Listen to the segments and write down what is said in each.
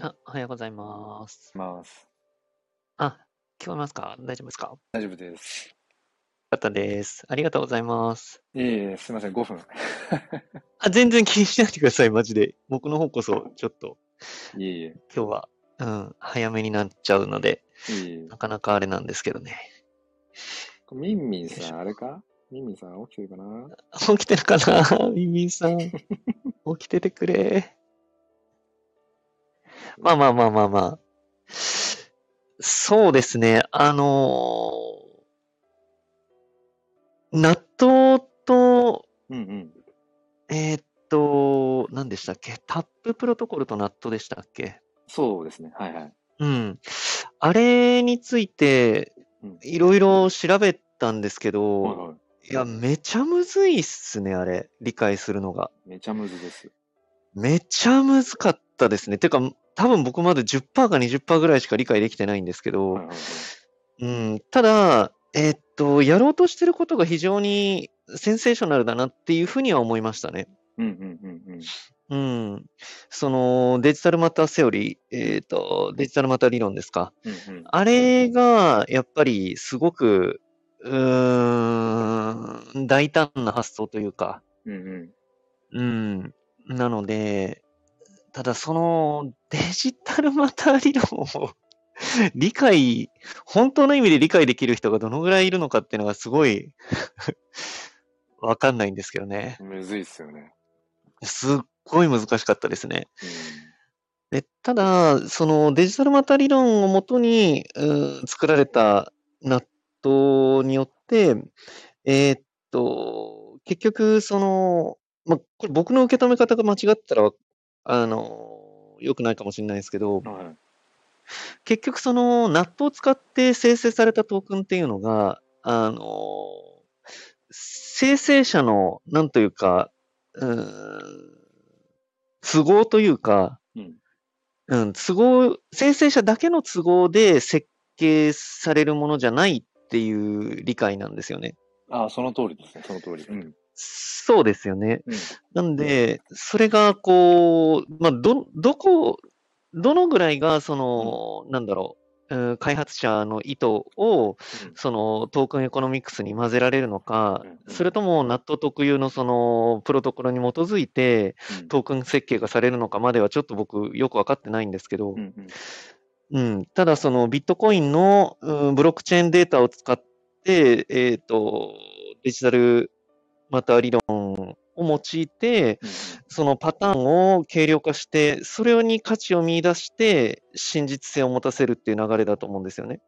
あ、おはようございます。ます。あ、聞こえますか？大丈夫ですか？よ大丈夫です。かったです。ありがとうございます。いえいえ、すいません、5分。あ、全然気にしないでください、マジで。僕の方こそ、ちょっと、いえいえ、今日は、うん、早めになっちゃうので、いえいえなかなかあれなんですけどね。ミンミンさん、あれか？ミンミンさん起きてるかな？起きてるかな？ミンミンさん。起きててくれ。まあまあまあまあまあ。そうですね。あのー納豆と、うんうん。えーっと、何でしたっけ？タッププロトコルとナットでしたっけ？そうですね、はいはい。うん。あれについてうん、いろいろ調べたんですけはいど、はいや、めちゃむずいっすね、あれ。理解するのが。い。めちゃむずです。めちゃむずかったですね。てか、多分僕まだ10%か20%ぐらいしか理解できてないんですけど。うん、ただ、えーっと、やろうとしてることが非常にセンセーショナルだなっていうふうには思いましたね。うんうんうんうん。うん。そのデジタルマターセオリー、えっと、デジタルマター理論ですか。うんうん。あれが、やっぱりすごく、うーん、大胆な発想というか、うんうん。うん。なので、ただそのデジタルマター理論を 理解、本当の意味で理解できる人がどのぐらいいるのかっていうのがすごい わかんないんですけどね。むずいっすよね。すっごい難しかったですね。でただ、そのデジタルマター理論をもとに、うん作られた納豆によって、えーっと、結局、その、ま、これ僕の受け止め方が間違ってたら、あの、良くないかもしれないですけど、うん。はい。結局その納豆を使って生成されたトークンっていうのが、あの、生成者の、なんというか、うーん、都合というか、うん。うん、都合、生成者だけの都合で設計されるものじゃないっていう理解なんですよね。ああ、その通りですね、その通り。うん。そうですよね。うん。なんで、それがこう、まあ、ど、どこ、どのぐらいが、その、なんだろう、うん開発者の意図を、その token economics に混ぜられるのかうんうん、それとも NAT 特有のそのプロトコルに基づいてうん。トークン設計がされるのかまではちょっと僕よくわかってないんですけどう、んうん。うん、ただそのビットコインの、うんブロックチェーンデータを使って、えっ、と、 Digital Matter 理論を用いて、うんそのパターンを軽量化して、それに価値を見出して、真実性を持たせるっていう流れだと思うんですよね。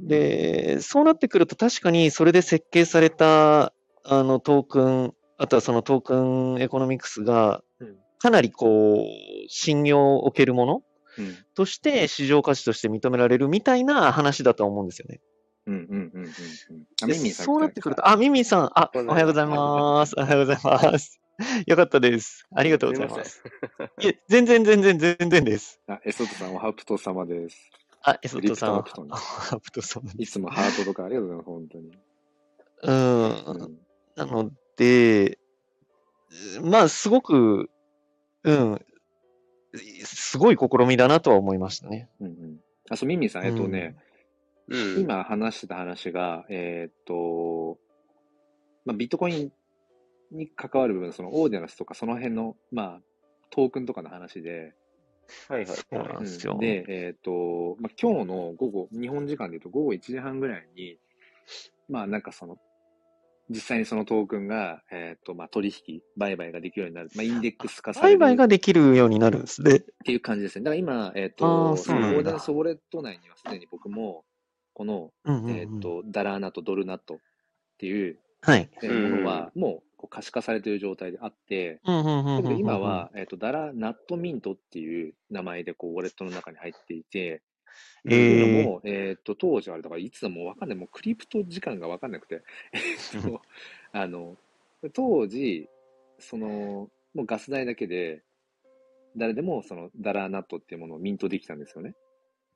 で、そうなってくると確かにそれで設計されたあのトークン、あとはその token economics がうん、かなりこう、信用を置けるものうんとして市場価値として認められるみたいな話だと思うんですよね。うんうんうんうんミンミンさん。そうなってくると、あ、ミンミンさん、あ、おはようございます。おはようございます。よかったです。ありがとうございます。いえ、全然全然全然です。あ、エソトさん、おはプト様です。あ、エソットさん、リプトマプトにハプトさん。いつもハートとかありがとうございます、本当に。うん。うん。なので、まあ、すごく、うん、すごい試みだなとは思いましたね。うんうん。あ、そう、ミンミンさん、えっとね、うん。今話してた話が、えーっと、まあ、ビットコインに関わる部分、そのオーディナスとかその辺の、まあ、トークンとかの話で、はいはい。そうなんですよ。うんで、えーっと、まあ、今日の午後、日本時間で言うと午後1時半ぐらいに、まあ、なんかその、実際にそのトークンが、えーっと、まあ、取引、売買ができるようになる。まあ、インデックス化される。売買ができるようになるんですね。っていう感じですね。だから今、えっ、ーそうなんだオーダースウォレット内にはすでに僕も、この、うんうんうん。えっ、と、ダラーナット、ドルナットっていう、はい。えーうんものは、もうこう可視化されている状態であって、うんうんうんうんうんだけど今は、えっ、と、ダラナットミントっていう名前で、こう、ウォレットの中に入っていて、えー。のも、えっ、と、当時あれだから、いつだもうわかんない、もうクリプト時間がわかんなくて、えっと、あの、当時、その、もうガス代だけで、誰でもそのダラーナットっていうものをミントできたんですよね。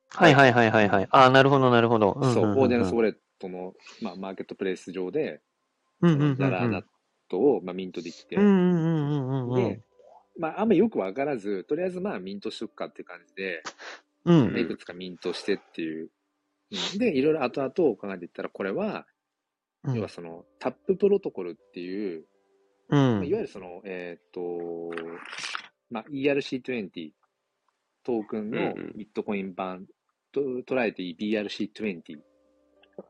はいはいはいはいはい。ああ、なるほどなるほど。そう、オーディナンスウォレレットの、まあ、マーケットプレイス上で、うんそのうんうんうんダラーナットを、まあ、ミントできて、うんうんうんうんうんうんで、まあ、あんまりよくわからず、とりあえずまあ、ミントしとくかっていう感じで、うんまあいくつかミントしてっていう。うんで、いろいろ後々考えていったら、これは、うん要はその、タッププロトコルっていう、うまあいわん。ゆるその、えーっと、まあ、ERC20、トークンのビットコイン版と捉えていい BRC20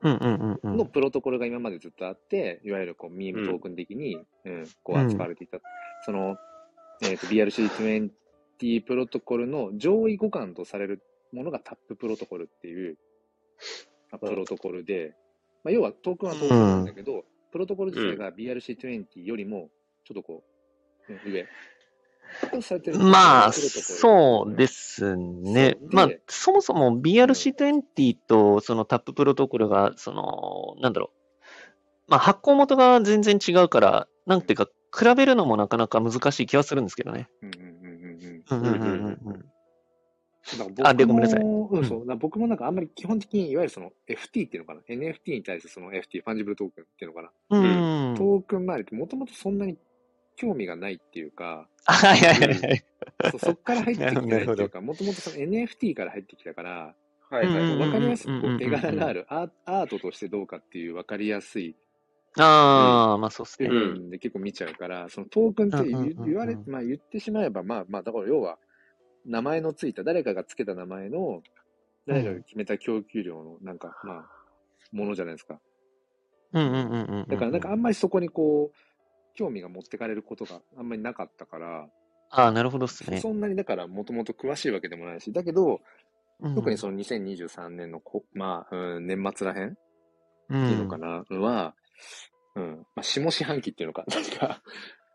うんうんうんうん。のプロトコルが今までずっとあって、いわゆるこうミームトークン的に、うんこう扱われていた。その、えーっと、BRC20 プロトコルの上位互換とされるものがタッププロトコルっていう、まあプロトコルで、まあ、要はトークンはトークンなんだけど、プロトコル自体が BRC20 よりもちょっとこう、うん上。まあ、そうですね。まあ、そもそも BRC20 とそのタッププロトコルが、その、なんだろう。まあ、発行元が全然違うから、なんていうか、比べるのもなかなか難しい気はするんですけどね。あ、で、ごめんなさい。うん、そう。僕もなんかあんまり基本的に、いわゆるその FT っていうのかな、NFT に対するその FT、 fungible token っていうのかな、うん、トークン周りってもともとそんなに興味がないっていうか、はいはいはいはい。そそっから入ってきてないっていうか、もともとその NFT から入ってきたから、はいはい。うんわかりやすく手柄があるアーアートとしてどうかっていうわかりやすいああ、まあそうです部ね。分で結構見ちゃうから、そのトークンって言われ、まあ言ってしまえば、まあまあ、だから要は、名前のついた、誰かがつけた名前の、誰かが決めた供給量の、なんか、まあ、ものじゃないですか。うんうんうんうんうん。だからなんかあんまりそこにこう、興味が持ってかれることがあんまりなかったから、ああ、なるほどっすね。そんなにだからもともと詳しいわけでもないし、だけど、うん特にその2023年のこ、まあ、うん、年末らへんっうんていうのかな、は、うん、まあ、下四半期っていうのか、なんか、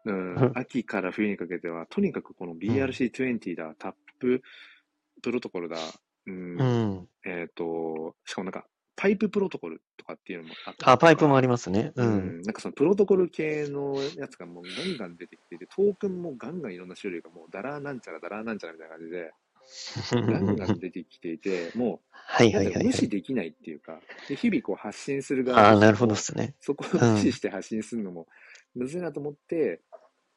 うん、秋から冬にかけては、とにかくこの BRC20 だ、タッププロトコルだ、うん、うん。えっ、と、しかもなんか、パイププロトコルとかっていうのもあったあ、パイプもありますね。う。うんん、なんかそのプロトコル系のやつがもうガンガン出てきてて、トークンもガンガンいろんな種類がもうダラーなんちゃらダラーなんちゃらみたいな感じで、ガンガン出てきていて、もはう、いはいはいはい。なんか無視できないっていうか、で日々こう発信する側あなるほどっすね。そこを無視して発信するのもむずいなと思って、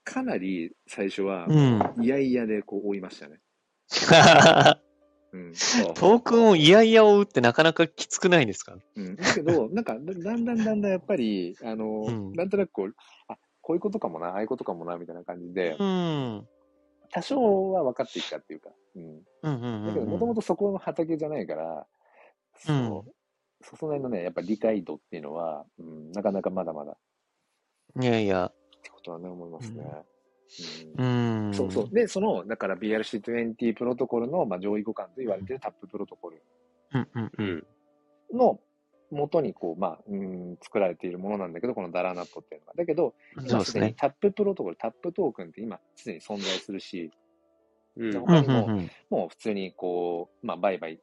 かなり最初はう、ん。いやいやでこう追いましたね。うん。トークンをいやいや追うってなかなかきつくないですか？うん。だけど、なんか、だだんだんだんだんやっぱり、あの、うんなんとなくこう、あ、こういうことかもな、ああいうことかもな、みたいな感じで、うん。多少は分かってきたっていうか、うん。うんうんだけど、もともと。とそこの畑じゃないから、そう、うんそその辺のね、やっぱり理解度っていうのは、うん、なかなかまだまだっいやいや。てことはね、思いますね。ううんん。そうそう。で、その、だから BRC20 プロトコルの、まあ、上位互換と言われているタッププロトコルうんうんううん。ん。の元にこう、まあ、うん、作られているものなんだけど、このダラーナットっていうのが。だけど、そう今でにタッププロトコル、タップトークンって今すでに存在するし、うん。うん他にも、うんうん。もう普通にこう、まあ、売買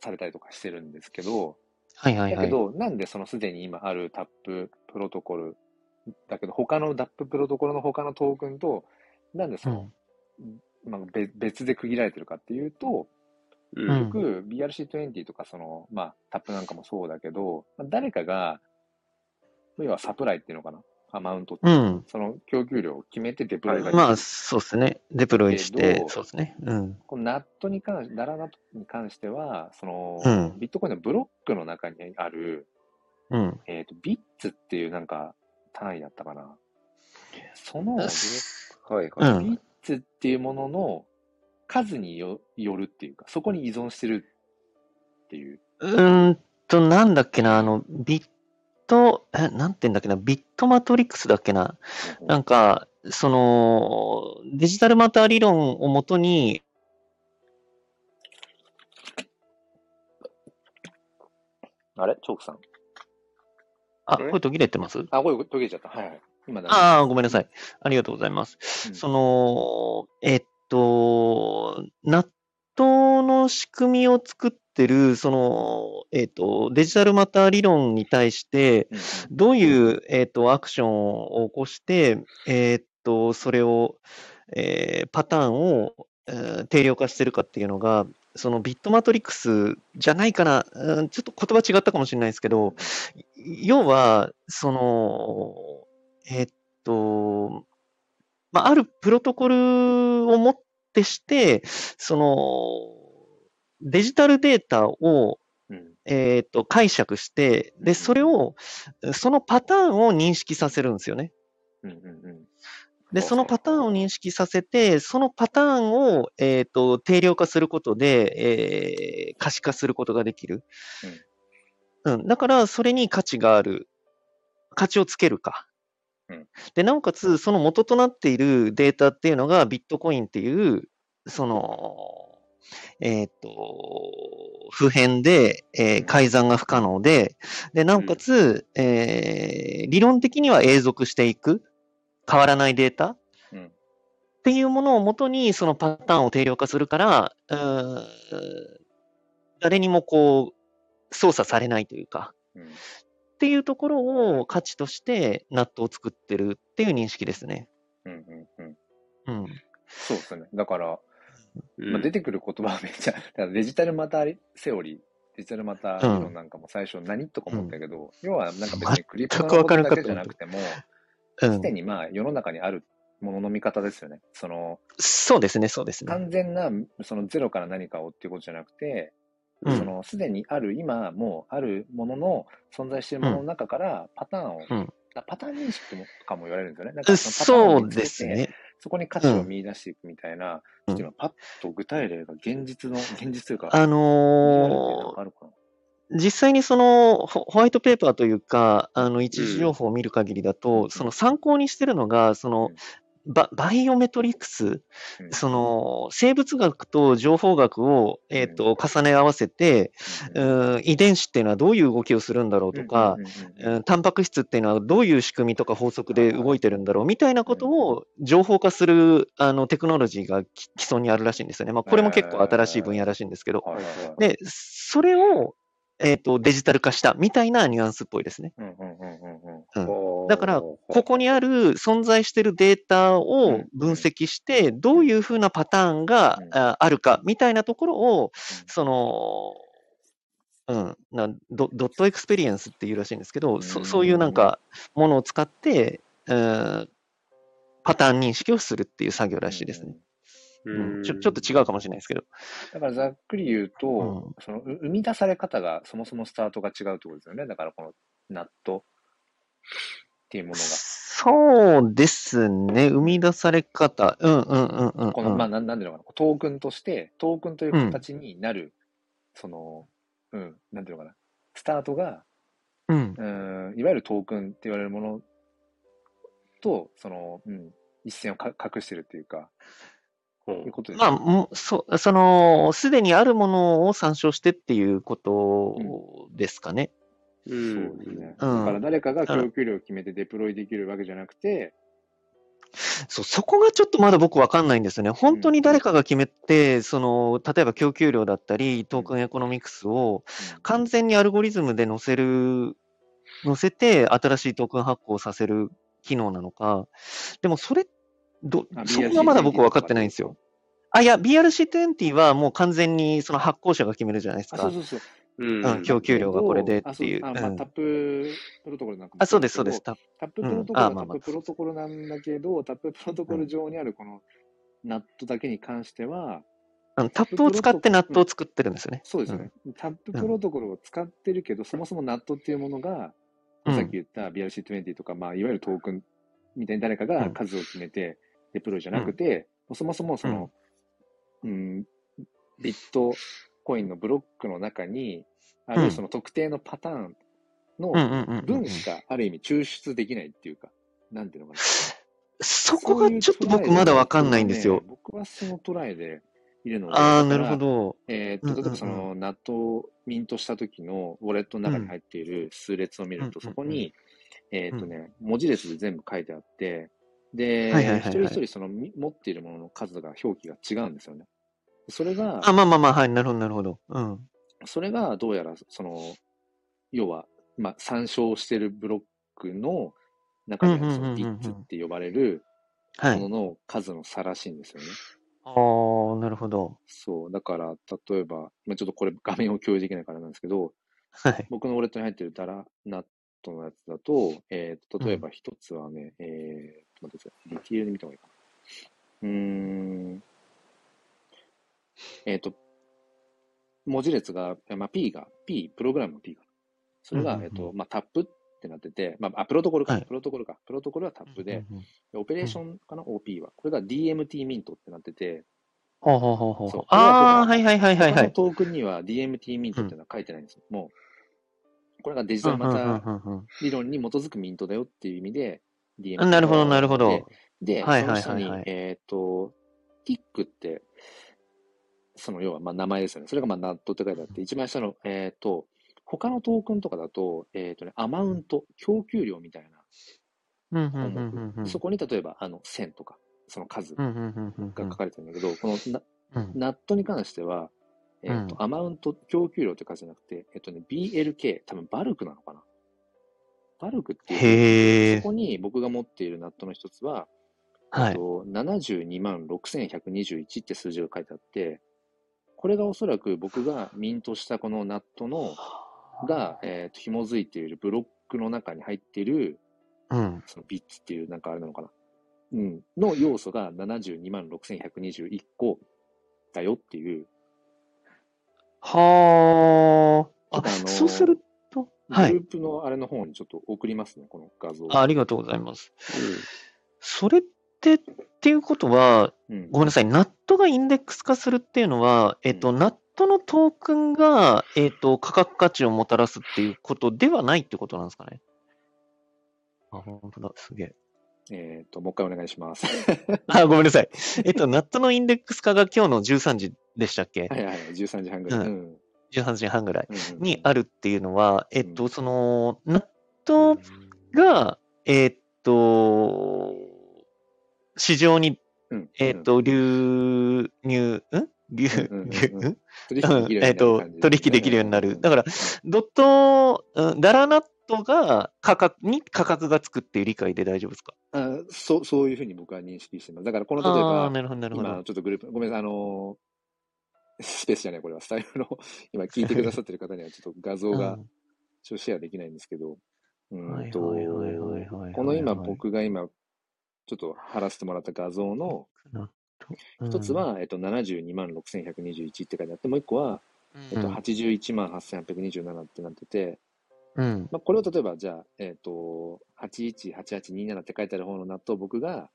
されたりとかしてるんですけど、はいはいはい。だけど、なんでそのすでに今あるタッププロトコル、だけど他のタッププロトコルの他のトークンと、なんでその、まあ、べ別で区切られてるかっていうと、う。うん結局 BRC20 とかその、まあ、タップなんかもそうだけど、まあ誰かが、要はサプライっていうのかな、アマウントってういうか、ん。その供給量を決めてデプロイができるまあ、そうですね。デプロイしけてど、そうですね。うん。このナットに関し、ダラナットに関しては、その、うんビットコインのブロックの中にある、うん。えっ、と、ビッツっていうなんか単位だったかな。その、はいうはい。ビん。ッツっていうものの数によよるっていうか、そこに依存してるっていう。うーんと、なんだっけな、あの、ビット、え、なんて言うんだっけな、ビットマトリックスだっけな。なんか、その、デジタルマター理論をもとに、あれ？チョークさん？あ、え？これ途切れてます？あ、これ途切れちゃった。はいはい。今だ。ああ、ごめんなさい。ありがとうございます。うんその、えっと、納豆の仕組みを作ってる、その、えっと、デジタルマター理論に対して、うんどういう、えっと、アクションを起こして、えっと、それを、えーパターンを、えー定量化してるかっていうのが、そのビットマトリックスじゃないかな、うんちょっと言葉違ったかもしれないですけど、要は、その、えっと、まあ、あるプロトコルをもってして、その、デジタルデータを、うん。えっ、と、解釈して、で、それを、そのパターンを認識させるんですよね。うんうんうん。で、そのパターンを認識させて、そのパターンを、えっ、と、定量化することで、えー可視化することができる。うん。だから、それに価値がある。価値をつけるか。うんで、なおかつ、その元となっているデータっていうのが、ビットコインっていう、その、えっ、と、普遍で、えー改ざんが不可能で、で、なおかつ、えー理論的には永続していく。変わらないデータ？うんっていうものをもとに、そのパターンを定量化するから、うーん誰にもこう、操作されないというか、うん。っていうところを価値としてナットを作ってるっていう認識ですね。うんうんうん。うん。そうですね。だから、うんまあ、出てくる言葉はめっちゃ、デジタルマターセオリー、デジタルマター理論なんかも最初何とか思ったけど、要はなんか別にクリプトのことだけじゃなくても、うんすで。にまあ世の中にあるものの見方ですよね。そのそうですね、そうですね。完全なそのゼロから何かをっていうことじゃなくて、うんそのすでにある今もうあるものの存在しているものの中からパターンを、うんあパターン認識とかも言われるんですよね。なんかそのパターンそうを見つけてですね。そこに価値を見出していくみたいな、うんパッと具体例が現実の、現実というか、あのかあるかな。ー実際にそのホホワイトペーパーというか、あの一時情報を見る限りだと、うん。その参考にしてるのが、そのうん。ババイオメトリクス、うん。その生物学と情報学を、えー、と重ね合わせて、うん。遺伝子っていうのはどういう動きをするんだろうとか、うんタンパク質っていうのはどういう仕組みとか法則で動いてるんだろうみたいなことを情報化するあのテクノロジーがき既存にあるらしいんですよね。まあ、これも結構新しい分野らしいんですけど。で、それを、えっ、と、デジタル化したみたいなニュアンスっぽいですね。だから、ここにある存在しているデータを分析して、どういうふうなパターンがうん。ああるかみたいなところを、うん。その、うん、なドドットエクスペリエンスっていうらしいんですけど、そそういうなんかものを使って、うん、パターン認識をするっていう作業らしいですね。うん、ちょちょっと違うかもしれないですけど。だからざっくり言うと、うんそのう生み出され方がそもそもスタートが違うってことですよね。だからこのナットっていうものが。そうですね。生み出され方。うんうんうんうん、うん。この、まあ、なんなんていうのかな、トークンとして、トークンという形になる、その、うん、なんていうのかな、スタートが、うん。うん、いわゆるトークンって言われるものと、その、うん、一線をか隠してるっていうか、うんいうことですまあ、ね。もうそその、すでにあるものを参照してっていうことですかね。うそんうですね。うんだから誰かが供給量を決めて deploy できるわけじゃなくて、そうそこがちょっとまだ僕わかんないんですよね。本当に誰かが決めて、その、例えば供給量だったり、 token economics を完全にアルゴリズムで載せる、載せて新しいトークン発行させる機能なのか。でもそれ、どあ、そこがまだ僕分かってないんですよ。あ、いや、BRC20 はもう完全にその発行者が決めるじゃないですあ、か。そうそうそう。うんうん供給量がこれでっていううんあタッププロトコルなんあ、そうです、そうです。タたッププロトコルはタッププロトコルなんだけど、タッププロトコル上にあるこのナットだけに関しては、うんタップを使ってナットを作ってるんですよね。そうですよね。タッププロトコルを使ってるけど、そもそもナットっていうものが、うんさっき言った BRC20 とか、まあ、いわゆるトークンみたいに誰かが数を決めて、デプロイじゃなくて、そもそもその、うん、ビットコインのブロックの中に、あうん。るその特定のパターンのうんうんうんうん分しかある意味抽出できないっていうか、なんていうのかな。そこがちょっと僕まだわかんないんですよ。僕はそのトライでいるので、ああ、なるほど。えーっと、例えばそうんうんの、ナットをミントした時のウォレットの中に入っている数列を見ると、うんそこに、えーっとね、文字列で全部書いてあって、で、はいはいはいはい一人一人そのみ持っているものの数が表記が違うんですよね。それが、あ、まあまあまあ、はい、なるほど、なるほど。うん。それがどうやら、その、要は、まあ、参照しているブロックの中にあるそのうんうんうんうんうんビッツって呼ばれるはい。ものの数の差らしいんですよね。ああ、なるほど。そう。だから、例えば、まあ、ちょっとこれ画面を共有できないからなんですけど、はい。僕のウォレットに入ってるダラナットのやつだと、えーと、例えば一つはね、えー、ちょっと待ってください。ディティールで見た方がいいかうーん、えっ、と、文字列が、まあ、P が、P、プログラムの P が。それが、うんうんうんえっ、と、まあ、タップってなってて、まあ、あ、プロトコルか、はいプロトコルか。プロトコルはタップで、うんうんでオペレーションかな、OP は。これが DMT ミントってなってて、ほうほうほうほうああ、はいはいはいはいはい。トークンには DMT ミントっていうのは書いてないんですよ。もう、これがデジタルマターうんうんうん理論に基づくミントだよっていう意味で、んなるほどなるほど。で、ではいその下に、はいはいはいえっ、と、ティックって、その要はまあ名前ですよね。それがまあナットって書いてあって、一番下の、えっ、と、他のトークンとかだと、えっ、とね、アマウント、供給量みたいな。そこに例えば、あの、線とか、その数が書かれてるんだけど、このナットに関しては、えっ、と、うんアマウント、供給量って数じゃなくて、えっ、とね、BLK、多分バルクなのかな。バルクっていう。そこに僕が持っているナットの一つは、はい。と、72万6121って数字が書いてあって、これがおそらく僕がミントしたこのナットの、が、えっ、と、紐づいているブロックの中に入っている、うん。そのビッツっていうなんかあれなのかな。うん。の要素が72万6121個だよっていう。はあ。あそうするはい。ループのあれの方にちょっと送りますね、この画像。あありがとうございます。それって、っていうことは、うん。ごめんなさい、ナットがインデックス化するっていうのは、えっと、ナットのトークンが、えっと、価格価値をもたらすっていうことではないってことなんですかね？あ、本当だ、すげえ。えっ、と、もう一回お願いします。あ、ごめんなさい。えっと、ナットのインデックス化が今日の13時でしたっけ？はいはい、13時半ぐらい。ううんん。?13 時半ぐらいにあるっていうのは、えっうと、その、ナットが、えっと、市場に、うん。えっ、と、流入、ん？流流うんん取引できるようになるうんえっと取引できるようになる。だからドット、うん。ダラナットが価格に価格がつくっていう理解で大丈夫ですか？あそう、そういうふうに僕は認識してます。だから、この例えば、今、ど。ちょっとグループ、ごめんなさい、あのースペースじゃない、これは、スタイルの、今聞いてくださってる方にはちょっと画像が、ちょっとシェアできないんですけど、ううんとこの今、僕が今、ちょっと貼らせてもらった画像の、一つ、は、えっと、72万6121って書いてあって、もう一個は、えっと、81万8827ってなってて、うん、まあ、これを例えば、じゃあ、えっ、と、818827って書いてある方の納豆を僕が、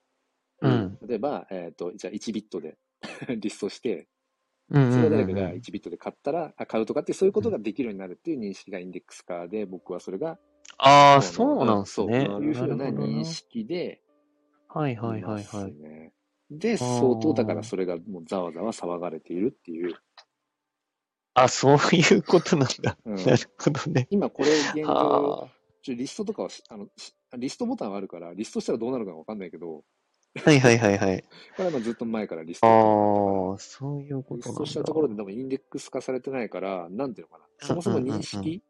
うん、例えば、えっ、と、じゃあ1ビットで リストして、うん、それを誰かがうんうん1ビットで買ったら、あ買うとかって、そういうことができるようになるっていう認識がインデックス化で、僕はそれが、ああ、のそうなんですね。そういうふうな認識で、はいはいはいはい。ね。で、ー相当だからそれがもうざわざわ騒がれているっていう。あ、そういうことなんだ。うんなるほどね。今これ現状、はちょリストとかはしあのしリストボタンはあるから、リストしたらどうなるかわかんないけど、あ。はいはいはいはい。これはまあずっと前からリストあああ、そういうこリとなんだ。ストしたところででもインデックス化されてないから、なんていうのかな。そもそも認識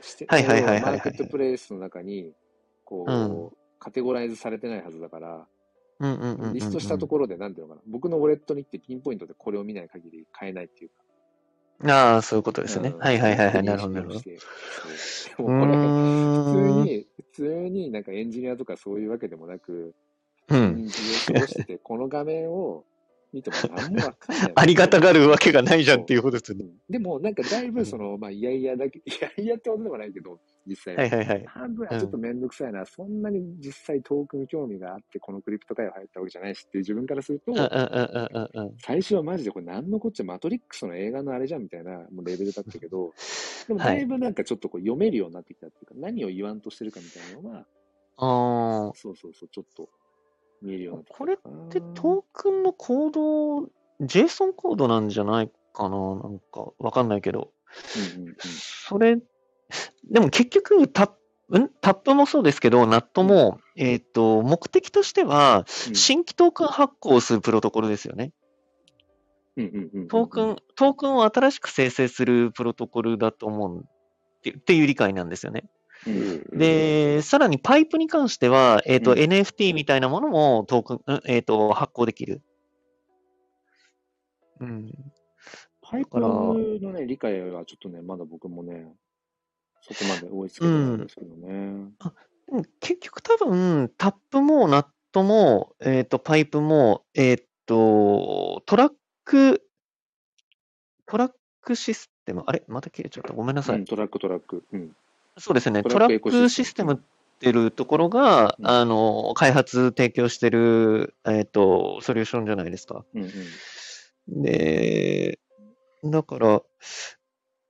して、はいはいはいはいはいマーケットプレイスの中に、こう、うんカテゴライズされてないはずだから、うんうんうんうんうんリストしたところで、なんていうのかな。僕のウォレットに行ってピンポイントでこれを見ない限り買えないっていうか。ああ、そういうことですね。うんはいはいはいはい。なるほどなるほど。うそうもうこれ、普ーん。通に、普通になんかエンジニアとかそういうわけでもなく、うん。過ごしてて、この画面を見ても何もわかんない。ありがたがるわけがないじゃんっていうことですよね。でも、なんかだいぶその、まあ、いやいやだけ、いやいやってことでもないけど、実際。はいはいはい。半分はちょっとめんどくさいな、そんなに実際トークン興味があって、このクリプト界を入ったわけじゃないしっていう自分からするとうん、うんうんうんうんうん。最初はマジでこれ何のこっちゃマトリックスの映画のあれじゃんみたいなもうレベルだったけど、でもだいぶなんかちょっとこう読めるようになってきたっていうか、何を言わんとしてるかみたいなのは、ああ。そうそうそう、ちょっと見えるようこれっかなで、トークンのコード、JSON コードなんじゃないかななんか、わかんないけど。うんうんうんそれ、でも結局、タップ、んタップもそうですけど、ナットも、えっ、と、目的としては、うん新規トークン発行をするプロトコルですよね。うんうんうんうんトークン、トークンを新しく生成するプロトコルだと思うっていう理解なんですよね。うんで、さらにパイプに関しては、えっ、と、うん NFT みたいなものもトークン、んえっ、と、発行できる。うん。パイプのね、理解はちょっとね、まだ僕もね、そこまで追いつけてないんですけどね。でも結局多分、タップもナットも、えっ、と、パイプも、えっ、と、トラック、トラックシステム、あれ？また切れちゃった。ごめんなさい。うん、トラック、トラック。うん。そうですね。トラックシステムってるところが、うんあの、開発提供してる、えっ、と、ソリューションじゃないですか。うんうん。で、だから、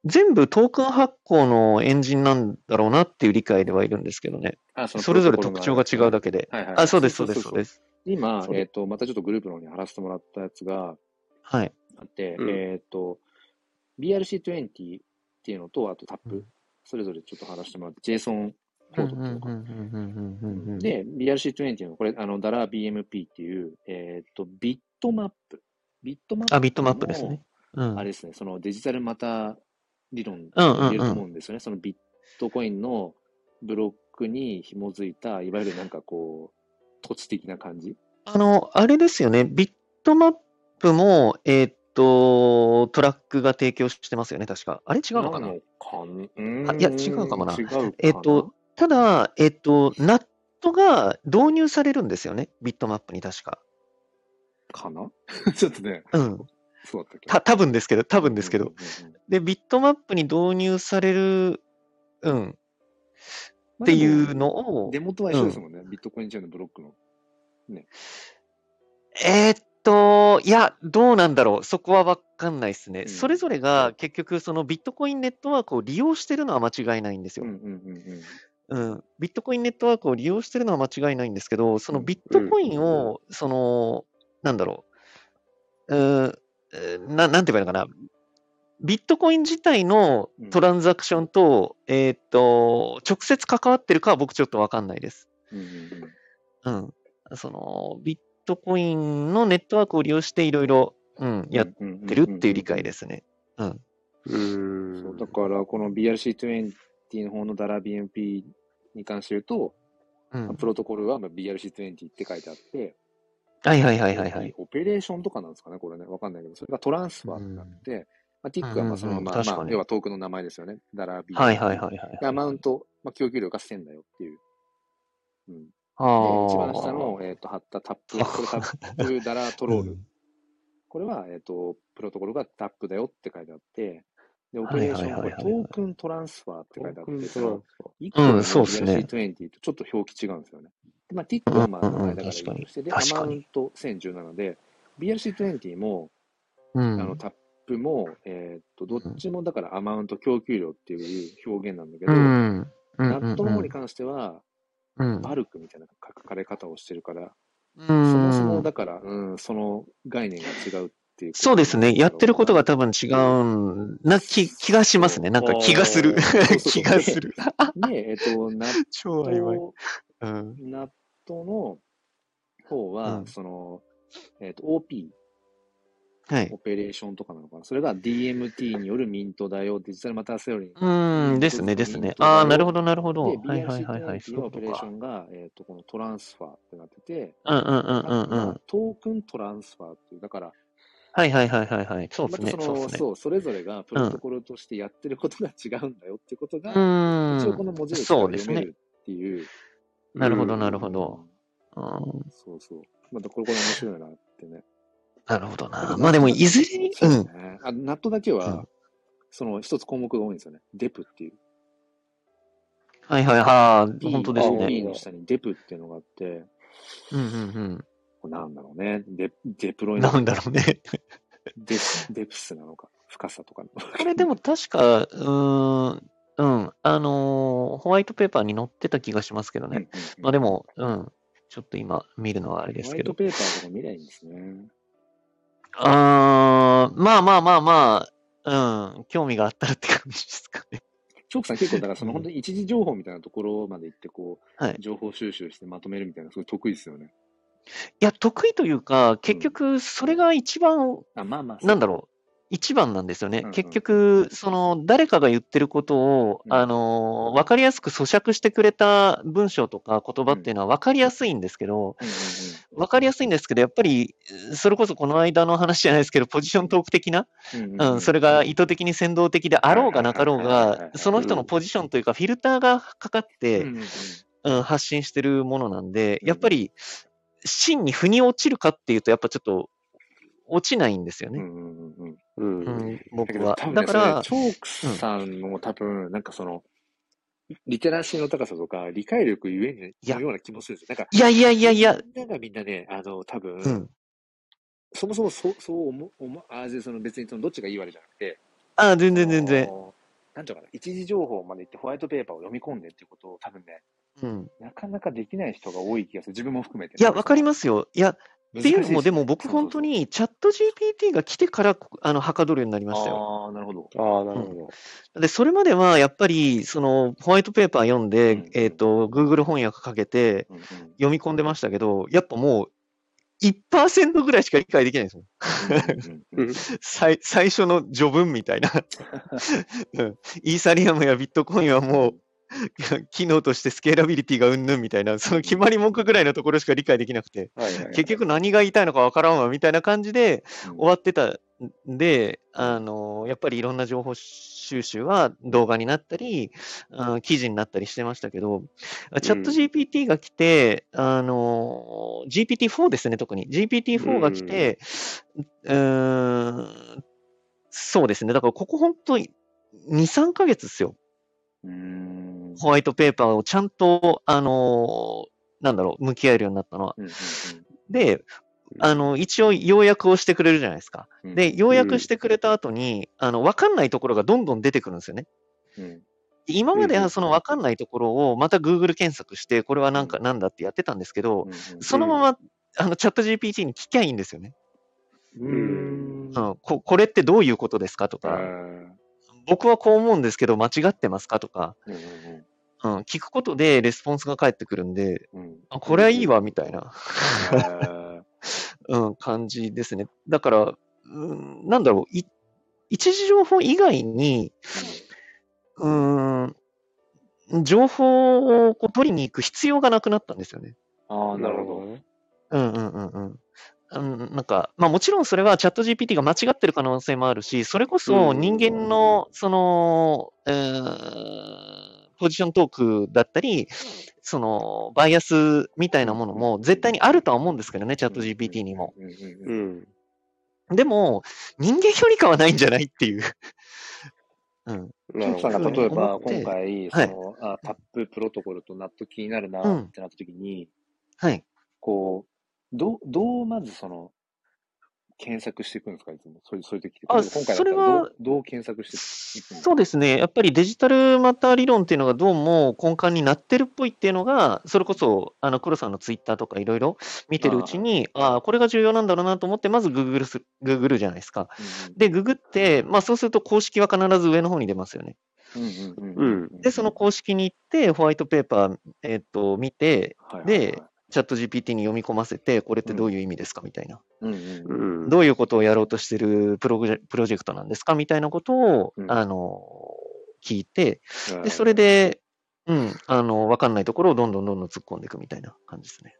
全部トークン発行のエンジンなんだろうなっていう理解ではいるんですけどね。あ、そのそれぞれ特徴が違うだけで。はいはい。あ、そうです、そうです、そうです。今えっ、と、またちょっとグループの方に貼らせてもらったやつがはい。あって、うんえっ、と、BRC20 っていうのと、あとタップ、うんそれぞれちょっと貼らせてもらって、JSON コードっていうのかな。で、で、BRC20 の、これ、あの、 dollar BMP っていう、えっ、と、ビットマップ。ビットマップ。あ、ビットマップですね。。うん。あれですね、その digital matter 理論言えると思うんですよね。そのビットコインのブロックに紐づいた、いわゆるなんかこう、土地的な感じ。あの、あれですよね。ビットマップも、えーっと、 Trac が提供してますよね、確か。あれ違うのかな？あいや違うかもな。えーっと、ただ、えーっと、 NAT が導入されるんですよね？ビットマップに確か。かな？ちょっとね、うん。そうだったっけ？た、多分ですけど、多分ですけど。うんうんうんで、ビットマップに導入される、うん、っまあていうのを、出元は一緒ですもんね。ビットコインチェーンのブロックの。えーっと、いや、どうなんだろう。そこはわかんないですね。うんそれぞれが結局、そのビットコインネットワークを利用してるのは間違いないんですよ。うんうんうんうん。うん。ビットコインネットワークを利用してるのは間違いないんですけど、そのビットコインを、その、なんだろう。うーん、えーな、なんて言えばいいのかな。ビットコイン自体のトランザクションと、えーっと、直接関わってるかは僕ちょっとわかんないです。うんうんうんうん。その、ビットコインのネットワークを利用していろいろ、うん、やっうんうんうんうんてるっていう理解ですね。うん。ん。そうだから、この BRC20 の方のダラ BMP に関して言うと、うん。プロトコルはまあ BRC20 って書いてあって、はいはいはいはいはい。オペレーションとかなんですかね、これね、わかんないけど、それが transfer ってなって、まあ、 tick はまあそのまま、うんうんうん確かにまあ、要はトークンの名前ですよね。 dollar BMP。はいはいはいはい。でアマウント、まあ、供給量が1000だよっていう。うん。で。一番下の、えっ、と、貼ったタップ、これタップダラトロール。これは、えっ、と、プロトコルがタップだよって書いてあって、で、オペレーション、これ token transfer って書いてあって、トークンその transfer 1個のうんそうっすね BRC20 とちょっと表記違うんですよね。でまあ、ティックはまあうんうんうん名前だからいいとして、で、アマウント1017で、BRC20 も、うん。あの、タップも、えっと、どっちもだからアマウント供給量っていう表現なんだけど、うん。ナットの方に関しては、うん。バルクみたいな書かれ方をしてるから、うん。そもそもだから、うん、その概念が違うっていうそうですね。やってることが多分違ううんな気、気がしますね。なんか気がする 気がする。で、えっと、ナッ超曖昧。ト、うん。ナットの方は、うんその、えっと、OP、はいオ。ペレーションとかなのかな。それが DMT によるミントだよ、デジタルマターセオリー。うん。ですね、ですね。ああ、なるほど、なるほど。で、はいはいはいはい。BRC20 そういうことかのオペレーショ。ンが、えっと、このトランスファーってなってて、うんうんうんうんうん。トークントランスファーっていう、だから、はいはいはいはいはい。そうですね。その、そうね。そう、それぞれがプロトコルとしてやってることが違うんだよっていうことが、う一応こん。の文字列読めるっていう。なるほど、うんなるほど。うん。そうそう。またこれこれ面白いなってね。なるほどな。まあでも、いずれに、そううん。あ、ナットだけは、うんその一つ項目が多いんですよね。デプっていう。はいはいはい。本当ですね。P の下にデプっていうのがあって、うんうんこれなんだろうね。デデプロうん。イなんだろうね。デプデプスなのか、深さとかの。これでも確か、うーん、うん、あのーホワイトペーパーに載ってた気がしますけどね。うんうんうんまあでも、うん、ちょっと今見るのはあれですけど。ホワイトペーパーとか見りゃいいんですね。あー、まあまあまあまあ、うん、興味があったらって感じですかね。チョークさん結構、だからそのうん本当に一時情報みたいなところまで行って、こう、はい。情報収集してまとめるみたいな、すごい得意ですよね。いや、得意というか、結局、それが一番、あ、まあまあ。なんだろう、一番なんですよね。うんうん。結局、その、誰かが言ってることを、うん。あのー、わかりやすく咀嚼してくれた文章とか言葉っていうのはわかりやすいんですけど、わかりやすいんですけど、やっぱり、それこそこの間の話じゃないですけど、ポジショントーク的な、うんそれが意図的に先導的であろうがなかろうがその人のポジションというか、フィルターがかかって、うん、発信してるものなんで、やっぱり、真に腑に落ちるかっていうと、やっぱちょっと、落ちないんですよね。うんうんうんうん。僕だけどは。多分ね、だから、チョークさんの多分、なんかその、リテラシーの高さとか、理解力ゆえにいやのような気もするんですよ。なんか、いやいやいやいや、みんながみんなね、あの、多分、うん。そもそもそう、そう思う、思う、あ、でその別にそのどっちがいい悪いじゃなくて、ああ、全然全あ然。のなんていうのかな、一時情報まで行ってホワイトペーパーを読み込んでっていうことを多分ね、うん。なかなかできない人が多い気がする。自分も含めて、いや、わかりす。ますよ。いや、っていうのも、でも僕本当にチャット GPT が来てから、あの、はかどるようになりましたよ。ああ、なるほど。ああ、なるほど。で、それまではやっぱり、その、ホワイトペーパー読んで、うんえっと、Google 翻訳かけて読み込んでましたけど、やっぱもう、1%ぐらいしか理解できないんですよ。うんうんうん 最最初の序文みたいな。うんイーサリアムやビットコインはもう、機能としてスケーラビリティがうんぬんみたいな、その決まり文句ぐらいのところしか理解できなくて。結局何が言いたいのかわからんわみたいな感じでうん終わってたんで、あの、やっぱりいろんな情報収集は動画になったり、あ記事になったりしてましたけど、チャット GPT が来て、あの、GPT-4 ですね、特に。GPT-4 が来て、うーん、そうですね。だからここ本当に2、3ヶ月ですよ。うーんホワイトペーパーをちゃんと、あの、なんだろう、向き合えるようになったのは。うんうんで、あの、一応要約をしてくれるじゃないですか。うん。で、要約してくれた後に、あの、わかんないところがどんどん出てくるんですよね。うん。今までうんうんはそのわかんないところをまた Google 検索して、これはなんかなんだってやってたんですけど、うんそのまま、あの、チャット GPT に聞きゃいいんですよね。うん。うんうん、ここれってどういうことですかとあか、ー僕はこう思うんですけど間違ってますかとか、うん聞くことでレスポンスが返ってくるんで、うんうんあこれはいいわ、みたいな、うん、感じですね。だから、うん、なんだろう、い一時情報以外に、うーん、情報をこう取りに行く必要がなくなったんですよね。ああ、ななるほど。ね。うんうんうんうん。うん、なんか、まあもちろんそれはチャット GPT が間違ってる可能性もあるし、それこそうん人間の、その、えーポジショントークだったり、その、バイアスみたいなものも絶対にあるとは思うんですけどね、チャット GPT にも。うんうんううんん。でも、人間よりかはないんじゃないっていう。うん。んが例えば今回、そはいの、あタッププロトコルと納得気になるなうんってなった時に、はい。こう、どう、どうまずその、検索していくんですか？いつも。そういう、そうい。あ今回だったらそれはどう、検索していくんですかそうですね。やっぱりデジタルマター理論っていうのがどうも根幹になってるっぽいっていうのが、それこそ、あの、黒さんのツイッターとかいろいろ見てるうちに、ああ、これが重要なんだろうなと思って、まずググるす、ググるじゃないですか。で、ググって、まあそうすると公式は必ず上の方に出ますよね。うんうんうんうんで、その公式に行って、ホワイトペーパー、えっと、見て、はいはいはいで、チャット GPT に読み込ませて、これってどういう意味ですかみたいな。うんうんうんうん。どういうことをやろうとしてるプログジェプロジェクトなんですかみたいなことを、うんあの、聞いて、はいで、それで、うん、あの、わかんないところをどんどんどんどん突っ込んでいくみたいな感じですね。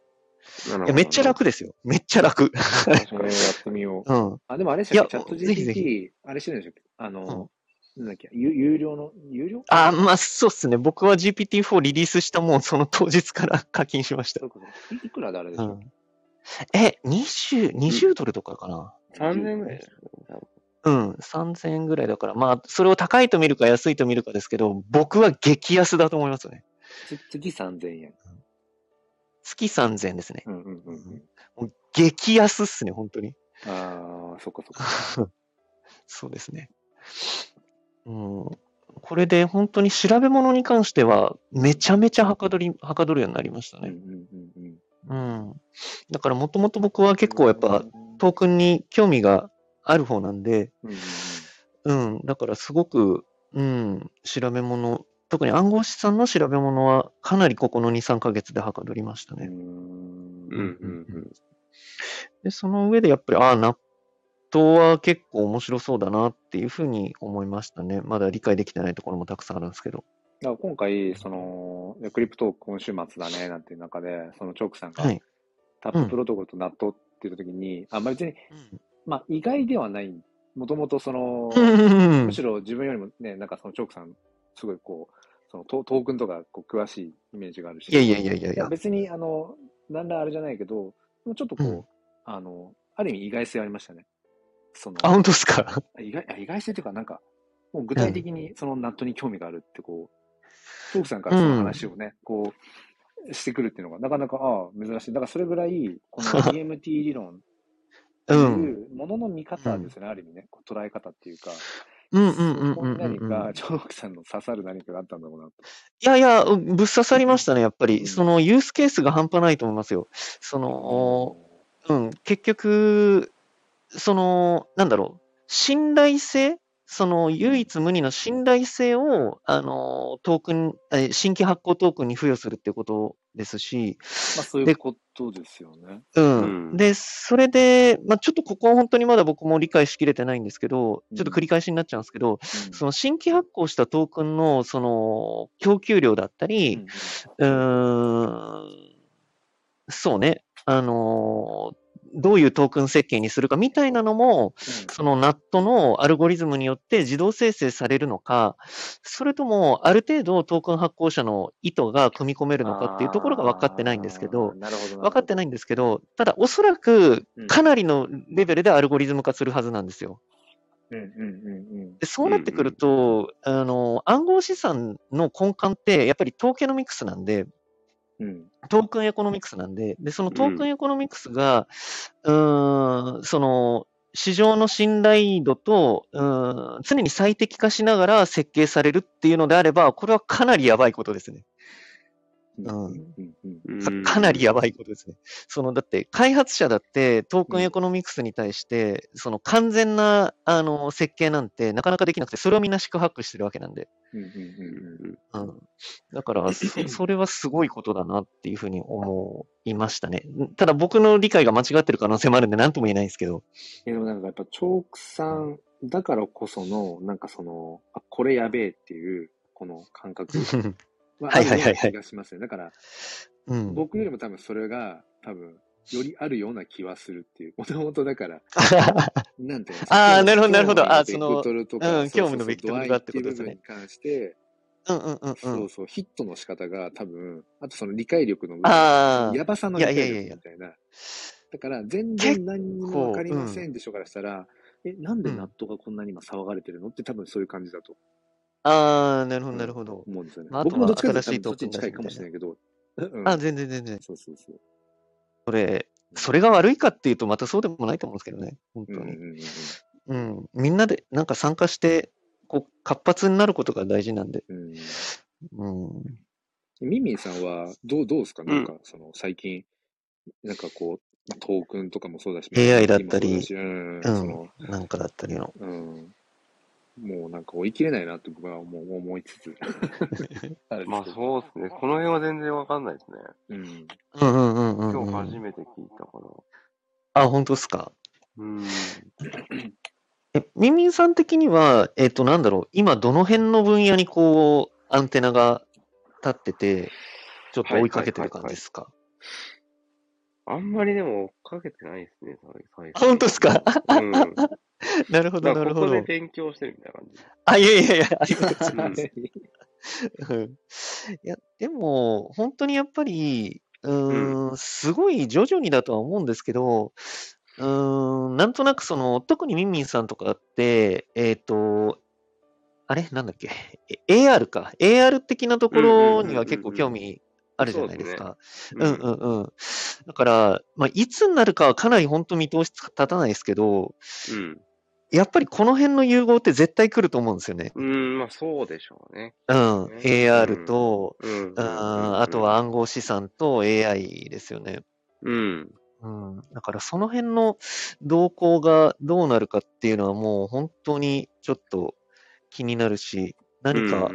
なるほどいやめっちゃ楽ですよ。めっちゃ楽。それをやってみよう。うん。あ、でもあれでしたっけ？チャット GPT、あれしてるんでしたっけ？あの、なんだっけ、有有料の、有料？あ、まあ、そうっすね。僕は GPT-4 リリースしたもん、その当日から 課金しましたいいくらであれでしょ？うん。え、20、20ドルとかかな？3000円ぐらいです。うん、3000円ぐらいだから、まあ、それを高いと見るか安いと見るかですけど、僕は激安だと思いますね。つ月3000円。月3000円ですね。うんうんうんうん。もう激安っすね、本当に。ああ、そっかそっか。そうですね。うん。これで本当に調べ物に関しては、めちゃめちゃはかどり、はかどるようになりましたね。うんうんうんうん。うん。だからもともと僕は結構やっぱトークンに興味がある方なんで、うん。だからすごく、うん、調べ物、特に暗号資産の調べ物はかなりここの2、3ヶ月ではかどりましたね。うーんうんうんで、その上でやっぱり、ああ、納豆は結構面白そうだなっていうふうに思いましたね。まだ理解できてないところもたくさんあるんですけど。だから今回、その、クリプト今週末だね、なんていう中で、そのチョークさんが、はい。タッププロトコルと納豆って言ったときに、あ、まあ別に、まあ意外ではない、もともとその、うんむしろ自分よりもね、なんかそのチョークさん、すごいこう、そのトトークンとかこう詳しいイメージがあるし、いやいやいやいやいや。別に、あの、なんらあれじゃないけど、ちょっとこう、うんあの、ある意味意外性ありましたね。その、あ、本当ですか？意外あ意外性というか、なんか、もう具体的にそのナットに興味があるって、こう、トークさんからその話をね、こう、してくるっていうのが、なかなか、ああ、珍しい。だからそれぐらい、この DMT 理論ってう。いうんものの見方ですよね、ある意味ね、こう捉え方っていうか、うんうんうんうんうんうん。何か、チョークさんの刺さる何かがあったんだろうなと。いやいや、ぶっ刺さりましたね、やっぱうんり。そのユースケースが半端ないと思いますよ。その、うん、結局、その、なんだろう、信頼性？その唯一無二の信頼性を、あの、トークン、え新規発行トークンに付与するっていうことですし、まあそういうことですよね。うん。うん。で、それで、まあ、ちょっとここは本当にまだ僕も理解しきれてないんですけど、うん。ちょっと繰り返しになっちゃうんですけど、うん。その新規発行したトークンの、その、供給量だったり、うーん、そうね、あのーどういうトークン設計にするかみたいなのも、そのナットのアルゴリズムによって自動生成されるのか、それともある程度トークン発行者の意図が組み込めるのかっていうところが分かってないんですけど。分かってい。ないんですけど、ただおそらくうんかなりのレベルでアルゴリズム化するはずなんですよ。そうなってくると、あの、暗号資産の根幹ってやっぱり統計のミクスなんで、うん。うん。 token economics なんで、で、その token economics が、うーん、その、市場の信頼度と、うーん、常に最適化しながら設計されるっていうのであれば、これはかなりやばいことですね。うんうんうんうんかかなりやばいことですね。その、だって、開発者だって、 token economics に対して、その完全な、あの、設計なんてなかなかできなくて、それをみんな四苦八苦してるわけなんで。うんうんうんうんうん。だから、そそれはすごいことだなっていうふうに思いましたね。ただ僕の理解が間違ってる可能性もあるんで、なんとも言えないんですけど。えでもなんかやっぱ、チョークさんだからこその、なんかその、あ、これやべえっていう、この感覚 はあるような気がしますね。だから、うん。僕よりも多分それが、多分、よりあるような気はするっていう。もともとだから、なんていうのあーなるほどなるほど興味のあそのうん興味のベクトルがってことですねに関して、うんうんうんう。そうんそう、ヒットの仕方が多分、あとその理解力の部。やばさの理解いやいやいやいや力みたいな。だから、全然何にもわかりませんでしょからしたら、え、なんで納豆がこんなに今騒がれてるの？って多分そういう感じだとああ、なるほどなるほど。思うんですよね。まああとは僕もどっちかというと新しい多分そっちに近いかもしれないけど。うんあ、全然全然。そうそうそう。それ、それが悪いかっていうと、またそうでもないと思うんですけどね。本当うんうんに。うん。みんなで、なんか参加して、こう、活発になることが大事なんで。うんうん。ミンミンさんはどう、どうですか？うんなんか、その、最近、なんかこう、まあトークンとかもそうだし、AI だったり今もそうだしうん、うんその、なんかだったりの。うん。もうなんか追い切れないなって僕は思う思いつつ。まあそうですね。この辺は全然わかんないですね。うん。うんうんうんうん、今うん。日初めて聞いたから。あ、本当ですか？うん。え、ミンミンさん的には、えっ、と、なんだろう、今どの辺の分野にこう、アンテナが立ってて、ちょっと追いかけてる感じですか？あんまりでもかけてないですね、最あ本当ですか？うん。なるほど、なるほどらここで。勉強してるみたいな感じ。あ、いやいやいや、ありがとうございうんます。うんいや、でも、本当にやっぱり、うーん、すごい徐々にだとは思うんですけど、うーん、なんとなくその、特にミンミンさんとかって、えっ、と、あれ？なんだっけ？え ?AR か。AR 的なところには結構興味あるじゃないですか。うんうんうん。だから、まあ、いつになるかはかなり本当見通し立たないですけど、うん。やっぱりこの辺の融合って絶対来ると思うんですよね。うん、まあそうでしょうね。うん。ね AR と、うん。うん、あとは暗号資産と AI ですよね。うん。うん。だからその辺の動向がどうなるかっていうのはもう本当にちょっと気になるし、何か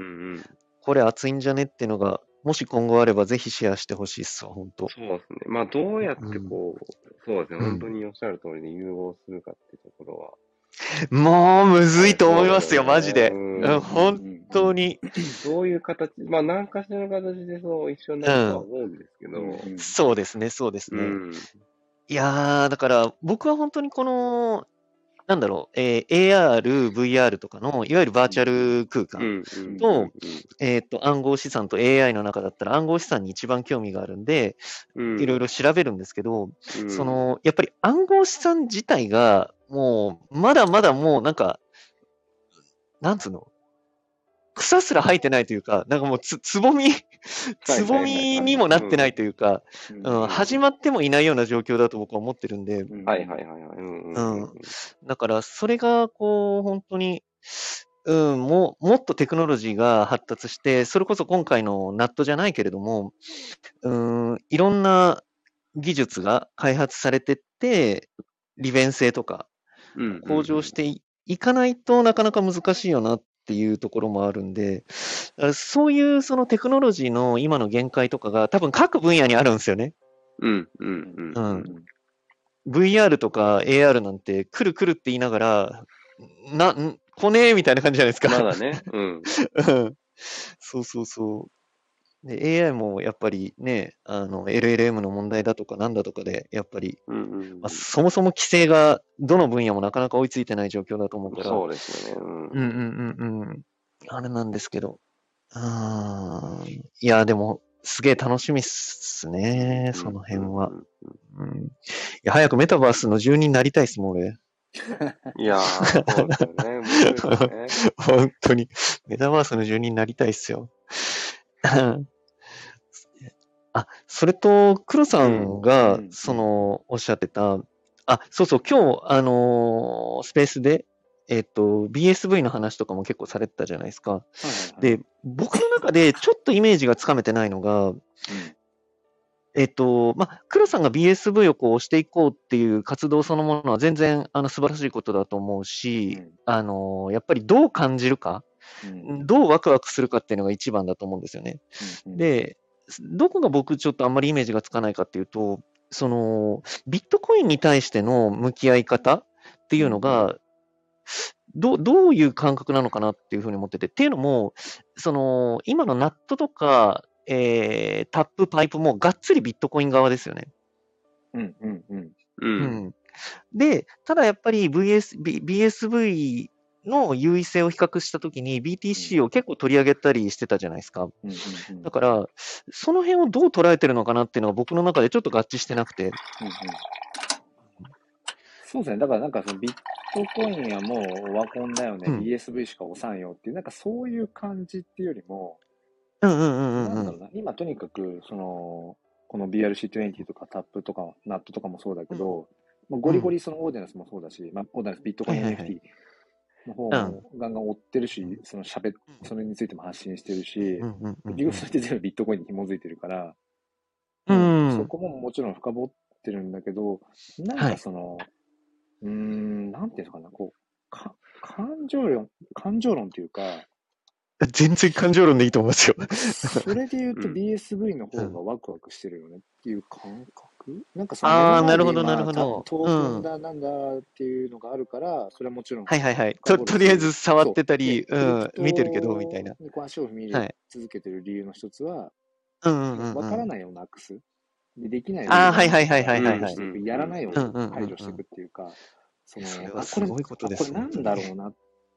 これ熱いんじゃねっていうのが、もし今後あればぜひシェアしてほしいっすわ、本当。そうですね。まあどうやってこう、そうですね。うん本当におっしゃる通りで融合するかっていうところは。もうむずいと思いますよ、マジで。うんうん、本当に。どういう形、まあ何かしらの形でそう一緒になるとは思うんですけど、うんそうですね、そうですね。うん。いやー、だから僕は本当にこの、なんだろう、えー AR、VR とかの、いわゆるバーチャル空間、とえっ、と、暗号資産と AI の中だったら暗号資産に一番興味があるんで、うん。いろいろ調べるんですけど、うん。その、やっぱり暗号資産自体が、もう、まだまだもうなんか、なんつうの草すら生えてないというか、なんかもうつ、つぼみ、つぼみにもなってないというか、うん、始まってもいないような状況だと僕は思ってるんで、はいはいはいだからそれがこう、本当に、うん、もう、もっとテクノロジーが発達して、それこそ今回のナットじゃないけれども、うん、いろんな技術が開発されてって、利便性とかうん。向上していいかないとなかなか難しいよなっていうところもあるんで、あそういうそのテクノロジーの今の限界とかが多分各分野にあるんですよね。うんうんうんううんん。VR とか AR なんて来る来るって言いながら、な、ん来ねえみたいな感じじゃないですか。まだね。うん。うんそうそうそう。で、AI もやっぱりね、あの、LLM の問題だとかなんだとかで、やっぱり、うんうんまあ、そもそも規制がどの分野もなかなか追いついてない状況だと思うから、そうですよね。うんうんうんうんうん。あれなんですけど。あーいや、でも、すげえ楽しみっすね、その辺は。うん。いや、早くメタバースの住人になりたいっすもん、俺。いやー、そうですよね。面白いですね。本当に。メタバースの住人になりたいっすよ。あ、それと、黒さんが、うんうんその、おっしゃってた、あ、そうそう、今日、あのースペースで、えっ、と、BSV の話とかも結構されてたじゃないですか。で、僕の中でちょっとイメージがつかめてないのが、えっと、まあ、黒さんが BSV をこうしていこうっていう活動そのものは全然あの素晴らしいことだと思うし、あの、やっぱりどう感じるか、どうワクワクするかっていうのが一番だと思うんですよね。で、どこが僕ちょっとあんまりイメージがつかないかっていうと、その、ビットコインに対しての向き合い方っていうのが、どうどういう感覚なのかなっていうふうに思ってて、っていうのも、その、今のナットとか、えータップ、パイプもがっつりビットコイン側ですよね。うんうんうん。う。うんん。で、ただやっぱり VS、B- BSV の優位性を比較したときに BTC を結構取り上げたりしてたじゃないですか。うんうんうんだから、その辺をどう捉えてるのかなっていうのが僕の中でちょっと合致してなくて。うんうんそうですね。だからなんかそのビットコインはもうオワコンだよね。うん BSV しか押さんよっていう、なんかそういう感じっていうよりも、うんうんうんうんうん。なんだろうな、今とにかく、その、この BRC20 とかタップとか、ナットとかもそうだけど、まあ、ゴリゴリそのオーディナンスもそうだし、まあ、オーディナンス、ビットコインはいはいはい NFT の方もガンガン追ってるし、その喋っ、それについても発信してるしう、んうんうん結局それって全部ビットコインに紐づいてるから、うん。そこももちろん深掘ってるんだけど、なんはいかその、うーん、なんていうのかな、こう、か感情論、感情論というか、全然感情論でいいと思いますよ。それで言うとうん。BSV の方がワクワクしてるよねっていう感覚なんかそのあーなるほど今なるほどトークンだなんだっていうのがあるから、それはもちろん。はいはいはい。と、とりあえず触ってたり、そううん見てるけど、みたいな。にこう足を踏み入れはい続けてる理由の一つは、うんうんうんわからうん。ないをなくす。でできないあーはいはいはいはいはいやらないをうんうんうんうん排除していくっていうか、そのそれはあすごいことですこれなんだろうな？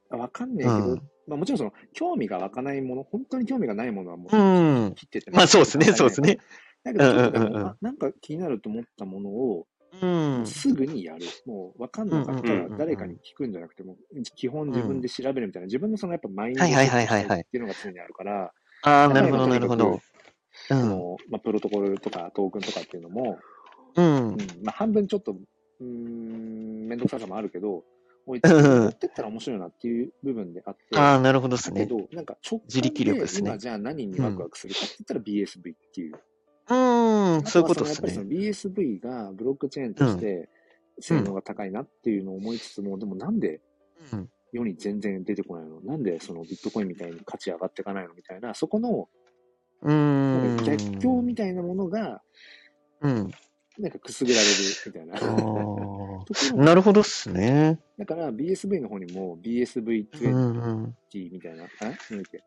あわかんねえけど、うんまあもちろんその、興味が湧かないもの、本当に興味がないものはもうんう切ってて、まあそうですね、そうですね。だけど、なんか気になると思ったものを、うん。すぐにやる。もう、わかんなかったら誰かに聞くんじゃなくても、基本自分で調べるみたいな、自分のそのやっぱマインドっていうのが常にあるから、ああ、なるほどなるほど。うそん。の、まあ、プロトコルとかトークンとかっていうのも、うんうん。まあ、半分ちょっと、ん、めんどくささもあるけど、追いつうん持ってったら面白いなっていう部分であって、ああ、なるほどですね。なんか直自力力感ですねで今じゃあ何にワクワクするかって言ったら BSV っていう。うん、そういうことですね。やっぱりその BSV がブロックチェーンとして性能が高いなっていうのを思いつつも、でもなんでうん世に全然出てこないの？なんでそのビットコインみたいに価値上がっていかないのみたいな、そこの。逆境みたいなものが、うん。なんかくすぐられるみたいな。なるほどっすね。だから BSV の方にも BSV20 うんうん。みたいな、あ？なんだっけ？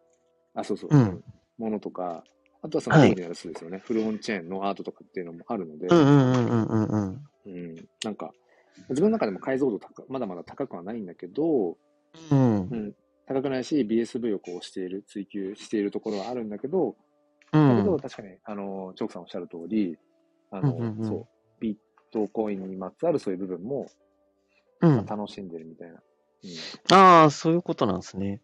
あ、そうそう、うんものとか、あとはそのですよね、フルオンチェーンのアートとかっていうのもあるので、うんうんうんうんうんうん。うん、なんか、自分の中でも解像度高まだまだ高くはないんだけど、うん。うん、高くないし、BSV をこうしている、追求しているところはあるんだけど、うだけど、ん。確かに、あの、チョークさんおっしゃる通り、あの、うんうんうんそう、ビットコインにまつわるそういう部分も、うん。楽しんでるみたいな。ああ、そういうことなんですね。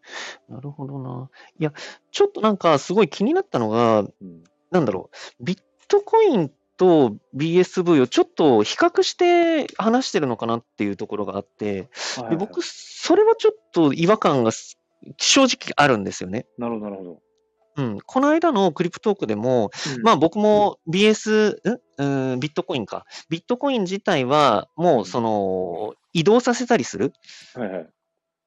なるほどな。いや、ちょっとなんかすごい気になったのが、うん。うん。なんだろう、ビットコインと BSV をちょっと比較して話してるのかなっていうところがあって、はいで僕、それはちょっと違和感がす正直あるんですよね。なるほど、なるほど。うん。この間のクリプトークでも、うんまあ僕も BS、ん？うん、ビットコインか。ビットコイン自体はもうその移動させたりする？はいはい。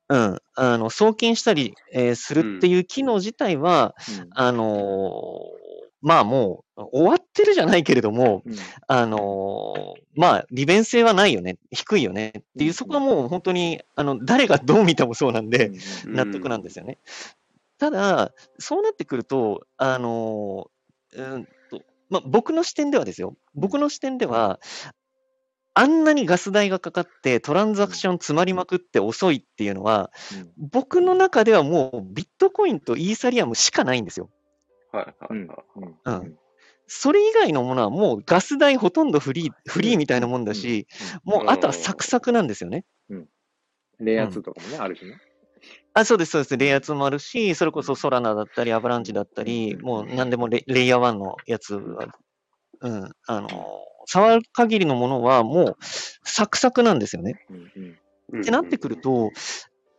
うん。あの、送金したり、えーするっていう機能自体は、うんあのーまあもう終わってるじゃないけれども、うんあのーまあ利便性はないよね。低いよねっていうう、んそこはもう本当に、あの、誰がどう見てもそうなんで、うん納得なんですよね。ただ、そうなってくると、あのーうんと、まあ、僕の視点ではですよ。僕の視点では、あんなにガス代がかかって、トランザクション詰まりまくって遅いっていうのは、うん。僕の中ではもうビットコインとイーサリアムしかないんですよ。はいはいうんはい。うん。うん。それ以外のものはもうガス代ほとんどフリー、フリーみたいなもんだし、もうあとはサクサクなんですよね。レイヤー2とかもね、あるしね。あ、そうです、そうです。レイヤー2もあるし、それこそソラナだったり、アバランチだったり、うん。もう何でもレレイヤー1のやつは、うん、あの、触る限りのものはもうサクサクなんですよね。ってなってくると、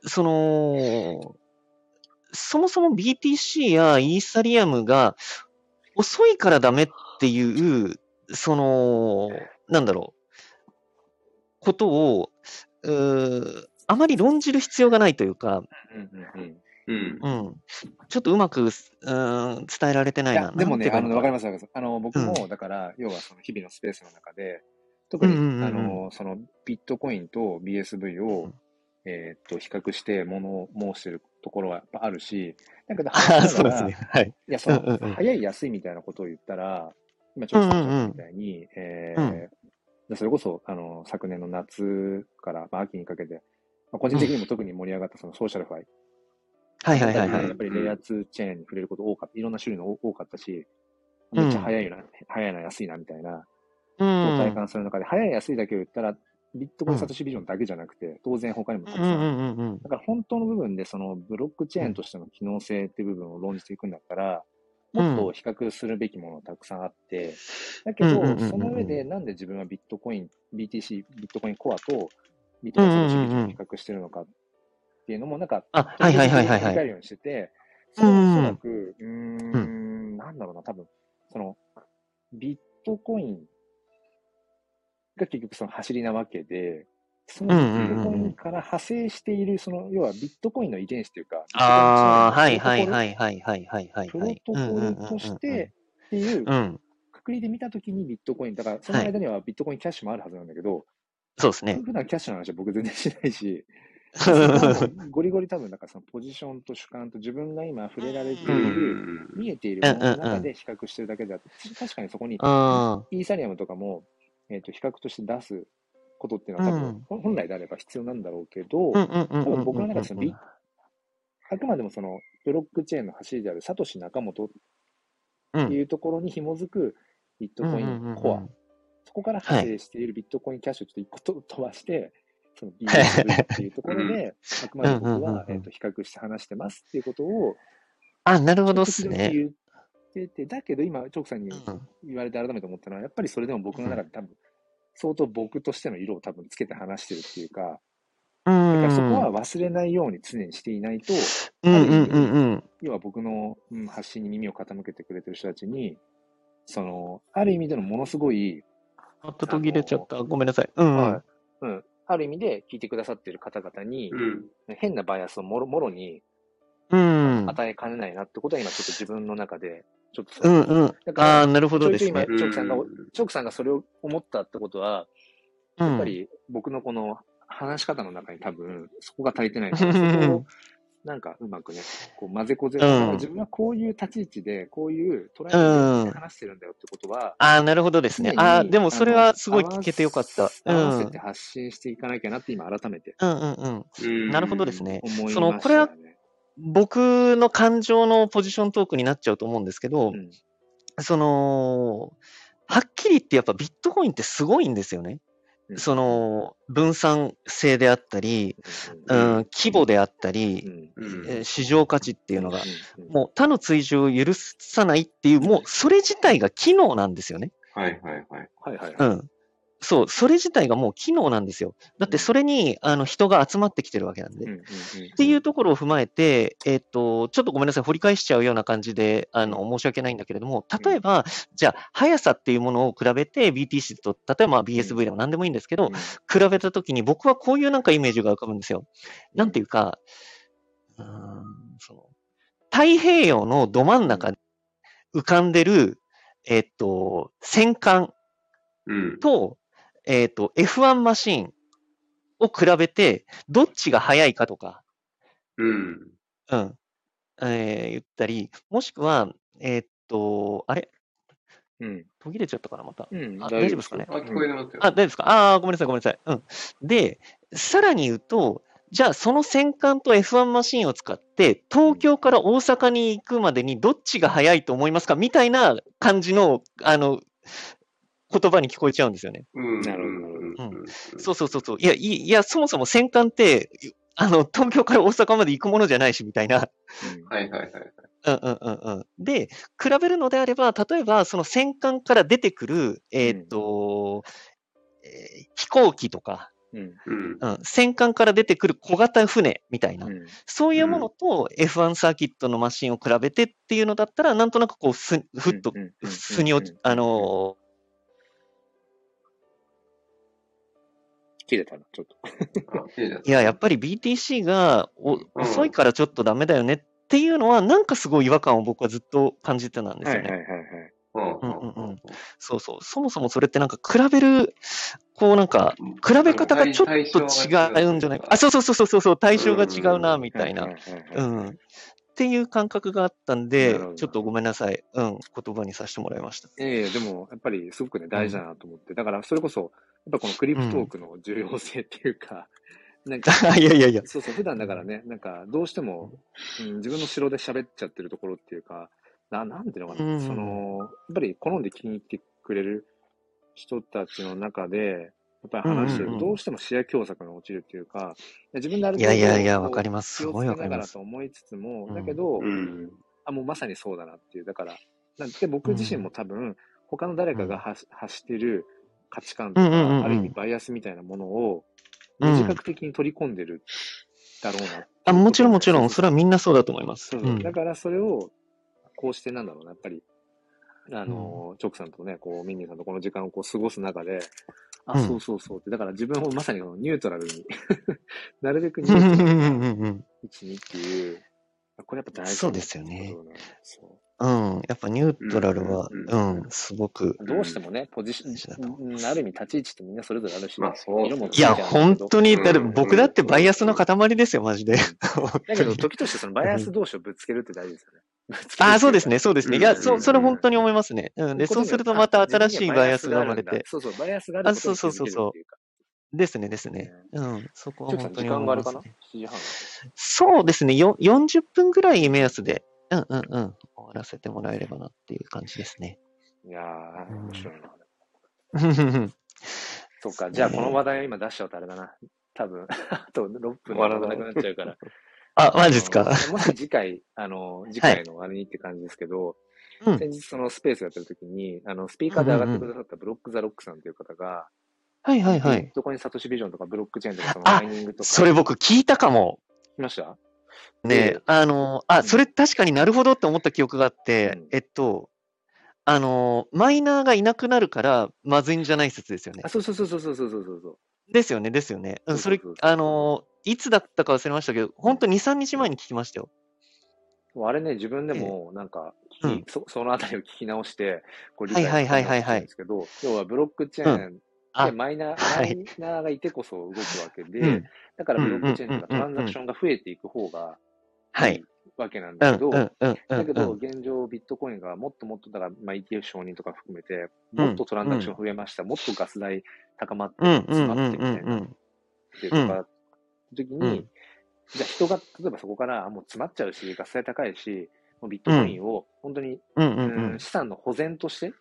その、そもそも BTC やイーサリアムが遅いからダメっていう、その、なんだろう、ことを、うーあまり論じる必要がないというか、うんちょっとうまく、うーん、伝えられてないな。いや、でもね、あの、わかりまます、わかります。あの、僕うも、だから、要はその日々のスペースの中で、特に、あの、その、ビットコインと BSV をうん、えーっと、比較して物を申してるところはやっぱあるし、だけど、そうですね。はい。いや、その、早い安いみたいなことを言ったら、今ちょっとみたいに、えそれこそ、あの、昨年の夏から、まあ、秋にかけて、まあ、個人的にも特に盛り上がったそのソーシャルファイ。はいはいはいはいやっぱ。りレイヤー2チェーンに触れること多かった。いろんな種類の多かったし、めっちゃ早いな、早いな、安いな、みたいな、うこう体ん。感する中で、早い安いだけを言ったら、ビットコインサトシビジョンだけじゃなくて、当然他にもたくさんうんうんうんうん。だから本当の部分で、そのブロックチェーンとしての機能性っていう部分を論じていくんだったら、もっと比較するべきものがたくさんあって、だけどうんうんうんうん、その上でなんで自分はビットコイン、BTC、ビットコインコアとビットコインサトシビジョンを比較してるのかっていうのも、なんか、あ、はいはいはいはいはい。るようにしてて、おそらく、うーん、なんだろうな、多分、その、ビットコインが結局その走りなわけで、そのビットコインから派生している、その、要はビットコインの遺伝子というか、ああ、はいはいはいはいはいはいはい。プロトコルとしてっていううん。くくりで見たときにビットコイン、だからその間にはビットコインキャッシュもあるはずなんだけど、そうですね。普段キャッシュの話は僕全然しないし、ゴリゴリ多分、だからそのポジションと主観と自分が今触れられている、見えているものの中で比較してるだけであって、確かにそこにあイーサリアムとかも、えっと比較として出すことっていうのは多分、本来であれば必要なんだろうけど、多分うん。僕の中でそのビあくまでもそのブロックチェーンの走りであるサトシ・ナカモトっていうところに紐づくビットコインコア、そこから派生しているビットコインキャッシュをちょっと一個と飛ばして、その BSV っていうところで、あくまで僕は、えっと比較して話してますっていうことを、あ、なるほどっ時すね。々言ってて、だけど今、チョークさんにうん言われて改めて思ったのは、やっぱりそれでも僕の中で多分、相当僕としての色を多分つけて話してるっていうか、うだからん。そこは忘れないように常にしていないと。要は僕の、うん発信に耳を傾けてくれてる人たちに、その、ある意味でのものすごい、あと途切れちゃった。ごめんなさい。うんうん。はいうん、ある意味で聞いてくださってる方々に、うん。変なバイアスをもろもろにうん。与えかねないなってことは今ちょっと自分の中で、ちょっとうんうん。だからああ、なるほどちょいちょい今、ですね。チョークさんが、チョークさんがそれを思ったってことは、うんやっぱり僕のこの話し方の中に多分そこが足りてないから、そこをなんかうまくね、こう混ぜこぜうん自分はこういう立ち位置で、こういう捉え方で話してるんだよってことは、ああ、なるほどですね。ああ、でもそれはすごい聞けてよかった。う合わせん。て発信していかなきゃなって今改めてうんうんうん。うんなるほどです。ね。思いました、ね。そのこれは僕の感情のポジショントークになっちゃうと思うんですけど、うんその、はっきり言ってやっぱビットコインってすごいんですよね。うんその、分散性であったり、ううんん、規模であったり、市場価値っていうのが、もう他の追従を許さないっていう、もうそれ自体が機能なんですよね。はいはいはい。はいはいはい。うん。そう、それ自体がもう機能なんですよ。だってそれに、あの、人が集まってきてるわけなんで。うんうんうんっていうところを踏まえて、えっ、と、ちょっとごめんなさい、掘り返しちゃうような感じで、あの、申し訳ないんだけれども、例えば、じゃあ、速さっていうものを比べて、BTC と、例えばまあ BSV でも何でもいいんですけど、比べたときに僕はこういうなんかイメージが浮かぶんですよ。なんていうか、うーん、その、太平洋のど真ん中に浮かんでる、えっ、と、戦艦うん。と、えっ、と、F1 マシーンを比べて、どっちが速いかとか、うん。うん。えー言ったり、もしくは、えーっと、あれ？うん途切れちゃったかな、また。うんあ大丈夫ですかね？あ、聞こえてますよ。あ、大丈夫ですか？ああー、ごめんなさい、ごめんなさい。うん。で、さらに言うと、じゃあその戦艦と F1 マシンを使って、東京から大阪に行くまでにどっちが速いと思いますか？みたいな感じの、あの、言葉に聞こえちゃうんですよね。うん。なるほどうん。そうそうそうそう。いや、いいいや、そもそも戦艦って、あの、東京から大阪まで行くものじゃないし、みたいな。うんはいはいはい。うんうんうんうん。で、比べるのであれば、例えば、その戦艦から出てくる、えーっと、えー飛行機とか、うんうん。うん、戦艦から出てくる小型船みたいな、うんそういうものと F1 サーキットのマシンを比べてっていうのだったら、なんとなくこう、すふっとうんうんうん腑に落ち、あの切れたな、ちょっと。あいや、やっぱり BTC がおん遅いからちょっとダメだよねっていうのは、なんかすごい違和感を僕はずっと感じてたんですよね。はいはいはいはい。うんうんうんうんそうそう。そもそもそれってなんか比べる、こうなんか、比べ方がちょっと違うんじゃないか。あ、そうそうそうそうそう、対象が違うな、みたいな。うん。っていう感覚があったんなでちょっとごめんなさい。うん。言葉にさせてもらいました。ええでも、やっぱりすごくね、大事だなと思って。だから、それこそ、やっぱこのクリプトークの重要性っていうか、なんか、いやいやいや。そうそう、普段だからね、なんか、どうしても、うん、自分の城で喋っちゃってるところっていうか、ななんていうのかな、うんその、やっぱり好んで聞きに来てくれる人たちの中で、やっぱり話してると、うんうんうんどうしても視野狭窄が落ちるっていうか、自分であるいやいやいやこうわかります。気をつすごいわけながかります。らと思いつつも、うん。だけど、うん。あ、もうまさにそうだなっていう。だから、なんで僕自身も多分、他の誰かが発発してる価値観とか、うんうんうんうん。ある意味バイアスみたいなものを、自覚的に取り込んでるだろうなうあ、もちろんもちろん、それはみんなそうだと思います。そうう。ん。だからそれを、こうしてなんだろうな、やっぱり、あの、チョークさんとね、こう、ミンミンさんとこの時間をこう過ごす中で、あ、うん。そうそうそうって、だから自分をまさにこのニュートラルに、なるべくニうんュートラルなうんうんうん位置にっていう、これやっぱ大事そうですよねなことな。んですようん。やっぱニュートラルは、うんうん、すごく。どうしてもね、ポジション、うんある意味立ち位置ってみんなそれぞれあるし、まあそう色もいや、本当に、うんだって僕だってバイアスの塊ですよ、マジで。だけど、時としてそのバイアス同士をぶつけるって大事ですよね。ああ、そうですね、そうですね。いや、うんそう、それ本当に思いますね。うん。で、そうするとまた新しいバイアスが生まれて。そうそう、バイアスがあることに気づけるっていうか。ですね、ですね。うん。そこは本当に間があるかな？思いますね。?7 時半。そうですね。よ40分ぐらい目安で、うんうんうん。終わらせてもらえればなっていう感じですね。いやー、面白いな。うんそっか、じゃあこの話題を今出しちゃうとあれだな。多分、あと6分で終わらなくなっちゃうから。あ、マジですか？もし次回、あの、次回のあれにって感じですけど、うん。先日そのスペースやってる時に、あの、スピーカーで上がってくださったブロックザロックさんという方が、はいはいはい。ビットコインサトシビジョンとかブロックチェーンとかそのあマイニングとか。それ僕聞いたかも。聞きました？ね、あの、あ、それ確かになるほどって思った記憶があって、えっと、あの、マイナーがいなくなるからまずいんじゃない説ですよね。あ、そうそうそうそうそうそうそうですよね、ですよね。それ、あの、いつだったか忘れましたけど、本当2、3日前に聞きましたよ。あれね、自分でもなんか、えーうん、そ、そのあたりを聞き直して、こう理解したんですけど、要はブロックチェーンでマイナー、はいマイナーがいてこそ動くわけで、うん。だからブロックチェーンとかうんトランザクションが増えていく方がはい。わけなんうん、だけど。だけど、うん現状、ビットコインがもっともっと、だから、まあ、ETF 承認とか含めて、もっとトランザクション増えました、もっとガス代高まって、詰まうん、ってみたいな、うん。ってとか、時に、うんじゃあ人が、例えばそこから、あもう詰まっちゃうし、ガス代高いし、もうビットコインを本当に、うん。資産の保全として、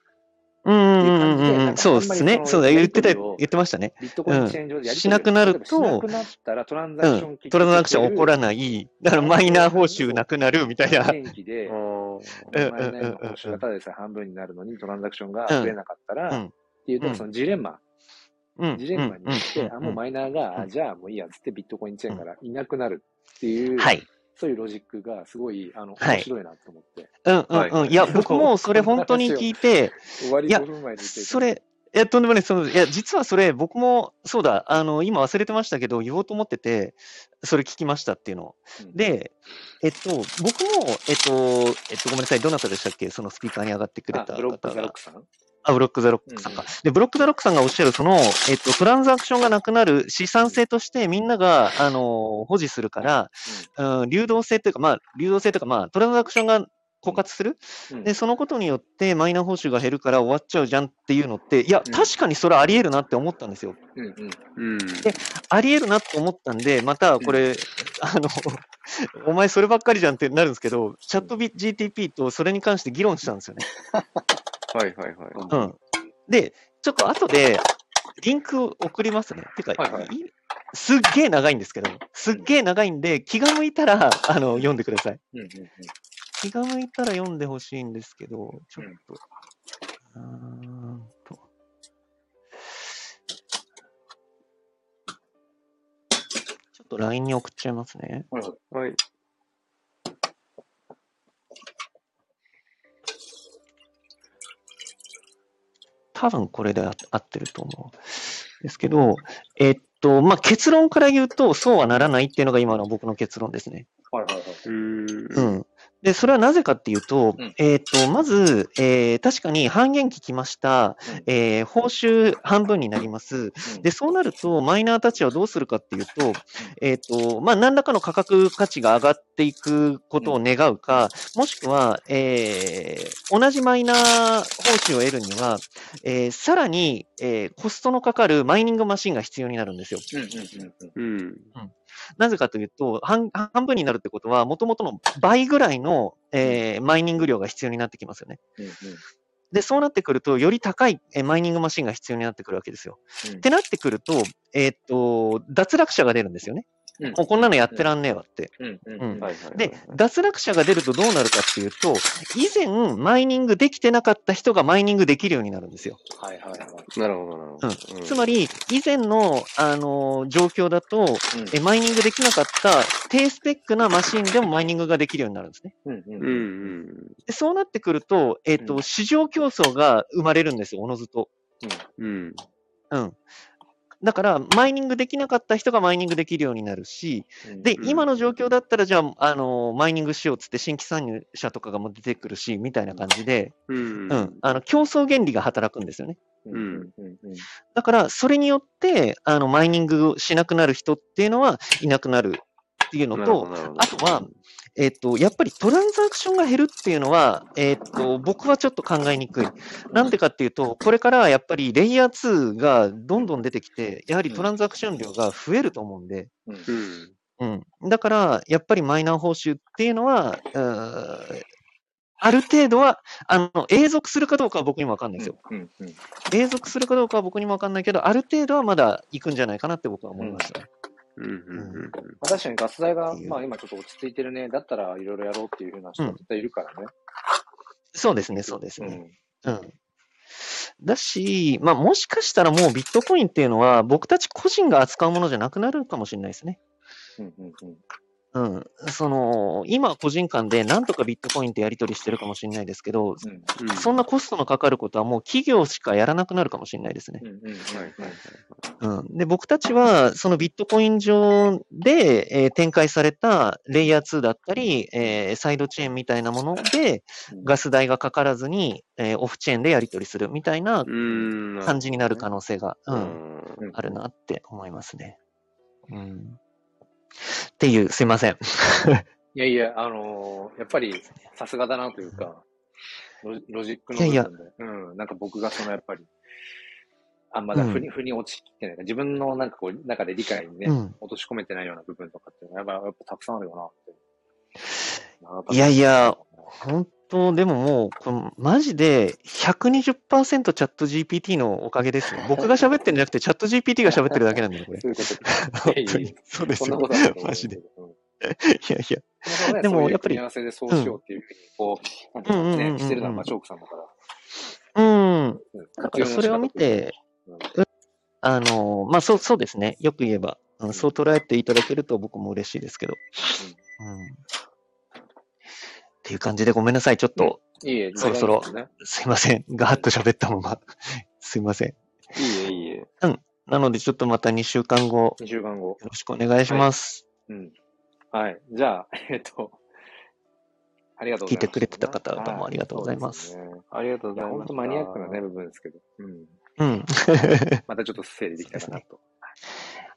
うん、そうですね。そうだ、言ってた、言ってましたね。ビットコインチェーン上でやり取りをしなくなるとなくなったらトランザクションうん。トランザクション起こらない。だからマイナー報酬なくなるみたいな。で、あうん。マイナーの報酬がただでさえ半分になるのにトランザクションが増えなかったら、うん。っていう、だからそのジレンマ、うん。ジレンマによって、うん。あ、もうマイナーが、うん。あじゃあもういいやっつってビットコインチェーンからいなくなるっていう、はい。そういうロジックがすごい、あの、はい面白いなと思って。うん、うん、はいうん。いや、僕もそれ本当に聞いて、終わりいや5分前に言ってそれ、いや、とんでもない。そのいや、実はそれ、僕も、そうだ、あの、今忘れてましたけど、言おうと思ってて、それ聞きましたっていうのを。うんで、えっと、僕も、えっと、えっと、ごめんなさい、どなたでしたっけ？そのスピーカーに上がってくれあたブロックザロッ方が。クさん？あ、ブロックザロックさんか。で、ブロックザロックさんがおっしゃる、その、えっと、トランザクションがなくなる資産性としてみんなが、あの、保持するから、うん、流動性というか、まあ、流動性というか、まあ、トランザクションが枯渇する。うんで、そのことによってマイナー報酬が減るから終わっちゃうじゃんっていうのって、いや、うん確かにそれあり得るなって思ったんですよ。うんうんうん。あり得るなって思ったんで、またこれ、あの、お前そればっかりじゃんってなるんですけど、チャット GTP とそれに関して議論したんですよね。はいはいはい。うん。で、ちょっと後でリンクを送りますね。てか、はいはいいすっげえ長いんですけど、すっげえ長いんで、気が向いたら、あの、読んでください。うんうん気が向いたら読んでほしいんですけど、ちょっと。うーんと。ちょっと LINE に送っちゃいますね。はいはい多分これであ合ってると思う。ですけど、えっと、まあ、結論から言うと、そうはならないっていうのが今の僕の結論ですね。はいはいはい。うん。うん。で、それはなぜかっていうと、うんえっと、まず、えー確かに半減期来ました。うんえー報酬半分になります。うんで、そうなると、マイナーたちはどうするかっていうと、えっ、と、まあ、何らかの価格価値が上がっていくことを願うか、もしくは、えー同じマイナー報酬を得るには、えーさらに、えーコストのかかるマイニングマシンが必要になるんですよ。うんうんうんうん。なぜかというと、半半分になるってことは、もともとの倍ぐらいの、えーマイニング量が必要になってきますよね。うんうんで、そうなってくると、より高いえーマイニングマシンが必要になってくるわけですよ。うんってなってくると、えーっと、脱落者が出るんですよね。うんこんなのやってらんねえわって。で、脱落者が出るとどうなるかっていうと、以前マイニングできてなかった人がマイニングできるようになるんですよ。はいはいはい。なるほどなるほど。うんつまり、以前の、あのー状況だと、えマイニングできなかった低スペックなマシンでもマイニングができるようになるんですね。そうなってくると、えっ、と、うん市場競争が生まれるんですよ、おのずと。うん。うん。だから、マイニングできなかった人がマイニングできるようになるし、うん。で、うん。今の状況だったら、じゃあ、あの、マイニングしようっつって新規参入者とかがもう出てくるし、みたいな感じで、うん。うん、あの、競争原理が働くんですよね。うん。だから、それによって、あの、マイニングをしなくなる人っていうのはいなくなるっていうのと、あとは、えっと、やっぱりトランザクションが減るっていうのは、えっと、僕はちょっと考えにくい。なんでかっていうと、これからやっぱりレイヤー2がどんどん出てきて、やはりトランザクション量が増えると思うんで、うんうん。うん。だから、やっぱりマイナー報酬っていうのは、ある程度は、あの、永続するかどうかは僕にもわかんないですよ。うんうん永続するかどうかは僕にもわかんないけど、ある程度はまだ行くんじゃないかなって僕は思いましたね。うんうんうんまあ確かにガス代がまあ今ちょっと落ち着いてるね。だったらいろいろやろうっていうふうな人が絶対いるからね。そうですね、そうですうね。ん。うん。だし、まあ、もしかしたらもうビットコインっていうのは、僕たち個人が扱うものじゃなくなるかもしれないですね。うんうんうんうん。その、今個人間でなんとかビットコインってやり取りしてるかもしれないですけど、うんうん。そんなコストのかかることはもう企業しかやらなくなるかもしれないですね。で、僕たちは、そのビットコイン上で、えー展開されたレイヤー2だったり、えーサイドチェーンみたいなもので、ガス代がかからずに、えーオフチェーンでやり取りするみたいなうん。感じになる可能性が。うんあるなって思いますね。うん。っていう、すいません。いやいや、あのーやっぱりさすがだなというか、ロロジックの部いやいや分で、うん、なんか僕がそのやっぱり、あんまだ腑に、腑に落ちきってない。自分のなんかこう、中で理解にね、うん。落とし込めてないような部分とかっていうのは、やっぱやっぱたくさんあるよなって。いやいや、本当、でももう、このマジで120%チャット GPT のおかげですよ。僕が喋ってるんじゃなくて、チャット GPT が喋ってるだけなんだよ、これ。そうですよマジで。いうんやいや。ででもやっぱりも組み合わせでそうしようっていうふうに、こう、なんていうかね、うんうんうんうんしてるのは、まあ、チョークさんだから。うん。うんだからそれを見て、うんあの、まあ、そう、そうですね。よく言えば、うんそう捉えていただけると僕も嬉しいですけど。うん。っていう感じでごめんなさい。ちょっと、いいえ、そろそろすすいません。ガーッと喋ったまま。すいません。いいえ、いいえ。なので、ちょっとまた2週間後、よね。2週間後。ろしくお願いします。うん。はい。じゃあ、えっと、ありがとうございます。聞いてくれてた方どうもありがとうございますすねありがとうございます。本当マニアックなね、部分ですけど。うん。うん。またちょっと整理できたかなと。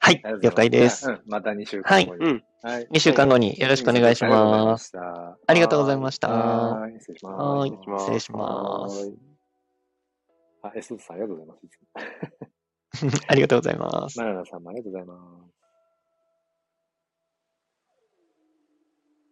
はい了解です。うん。また2週間後に。うん。はい。2週間後によろしくお願いします。あありがとうございました。ははい。失礼します。失礼します。あ、エスさんありがとうございます。ありがとうございます。マラ ナさんもありがとうございます。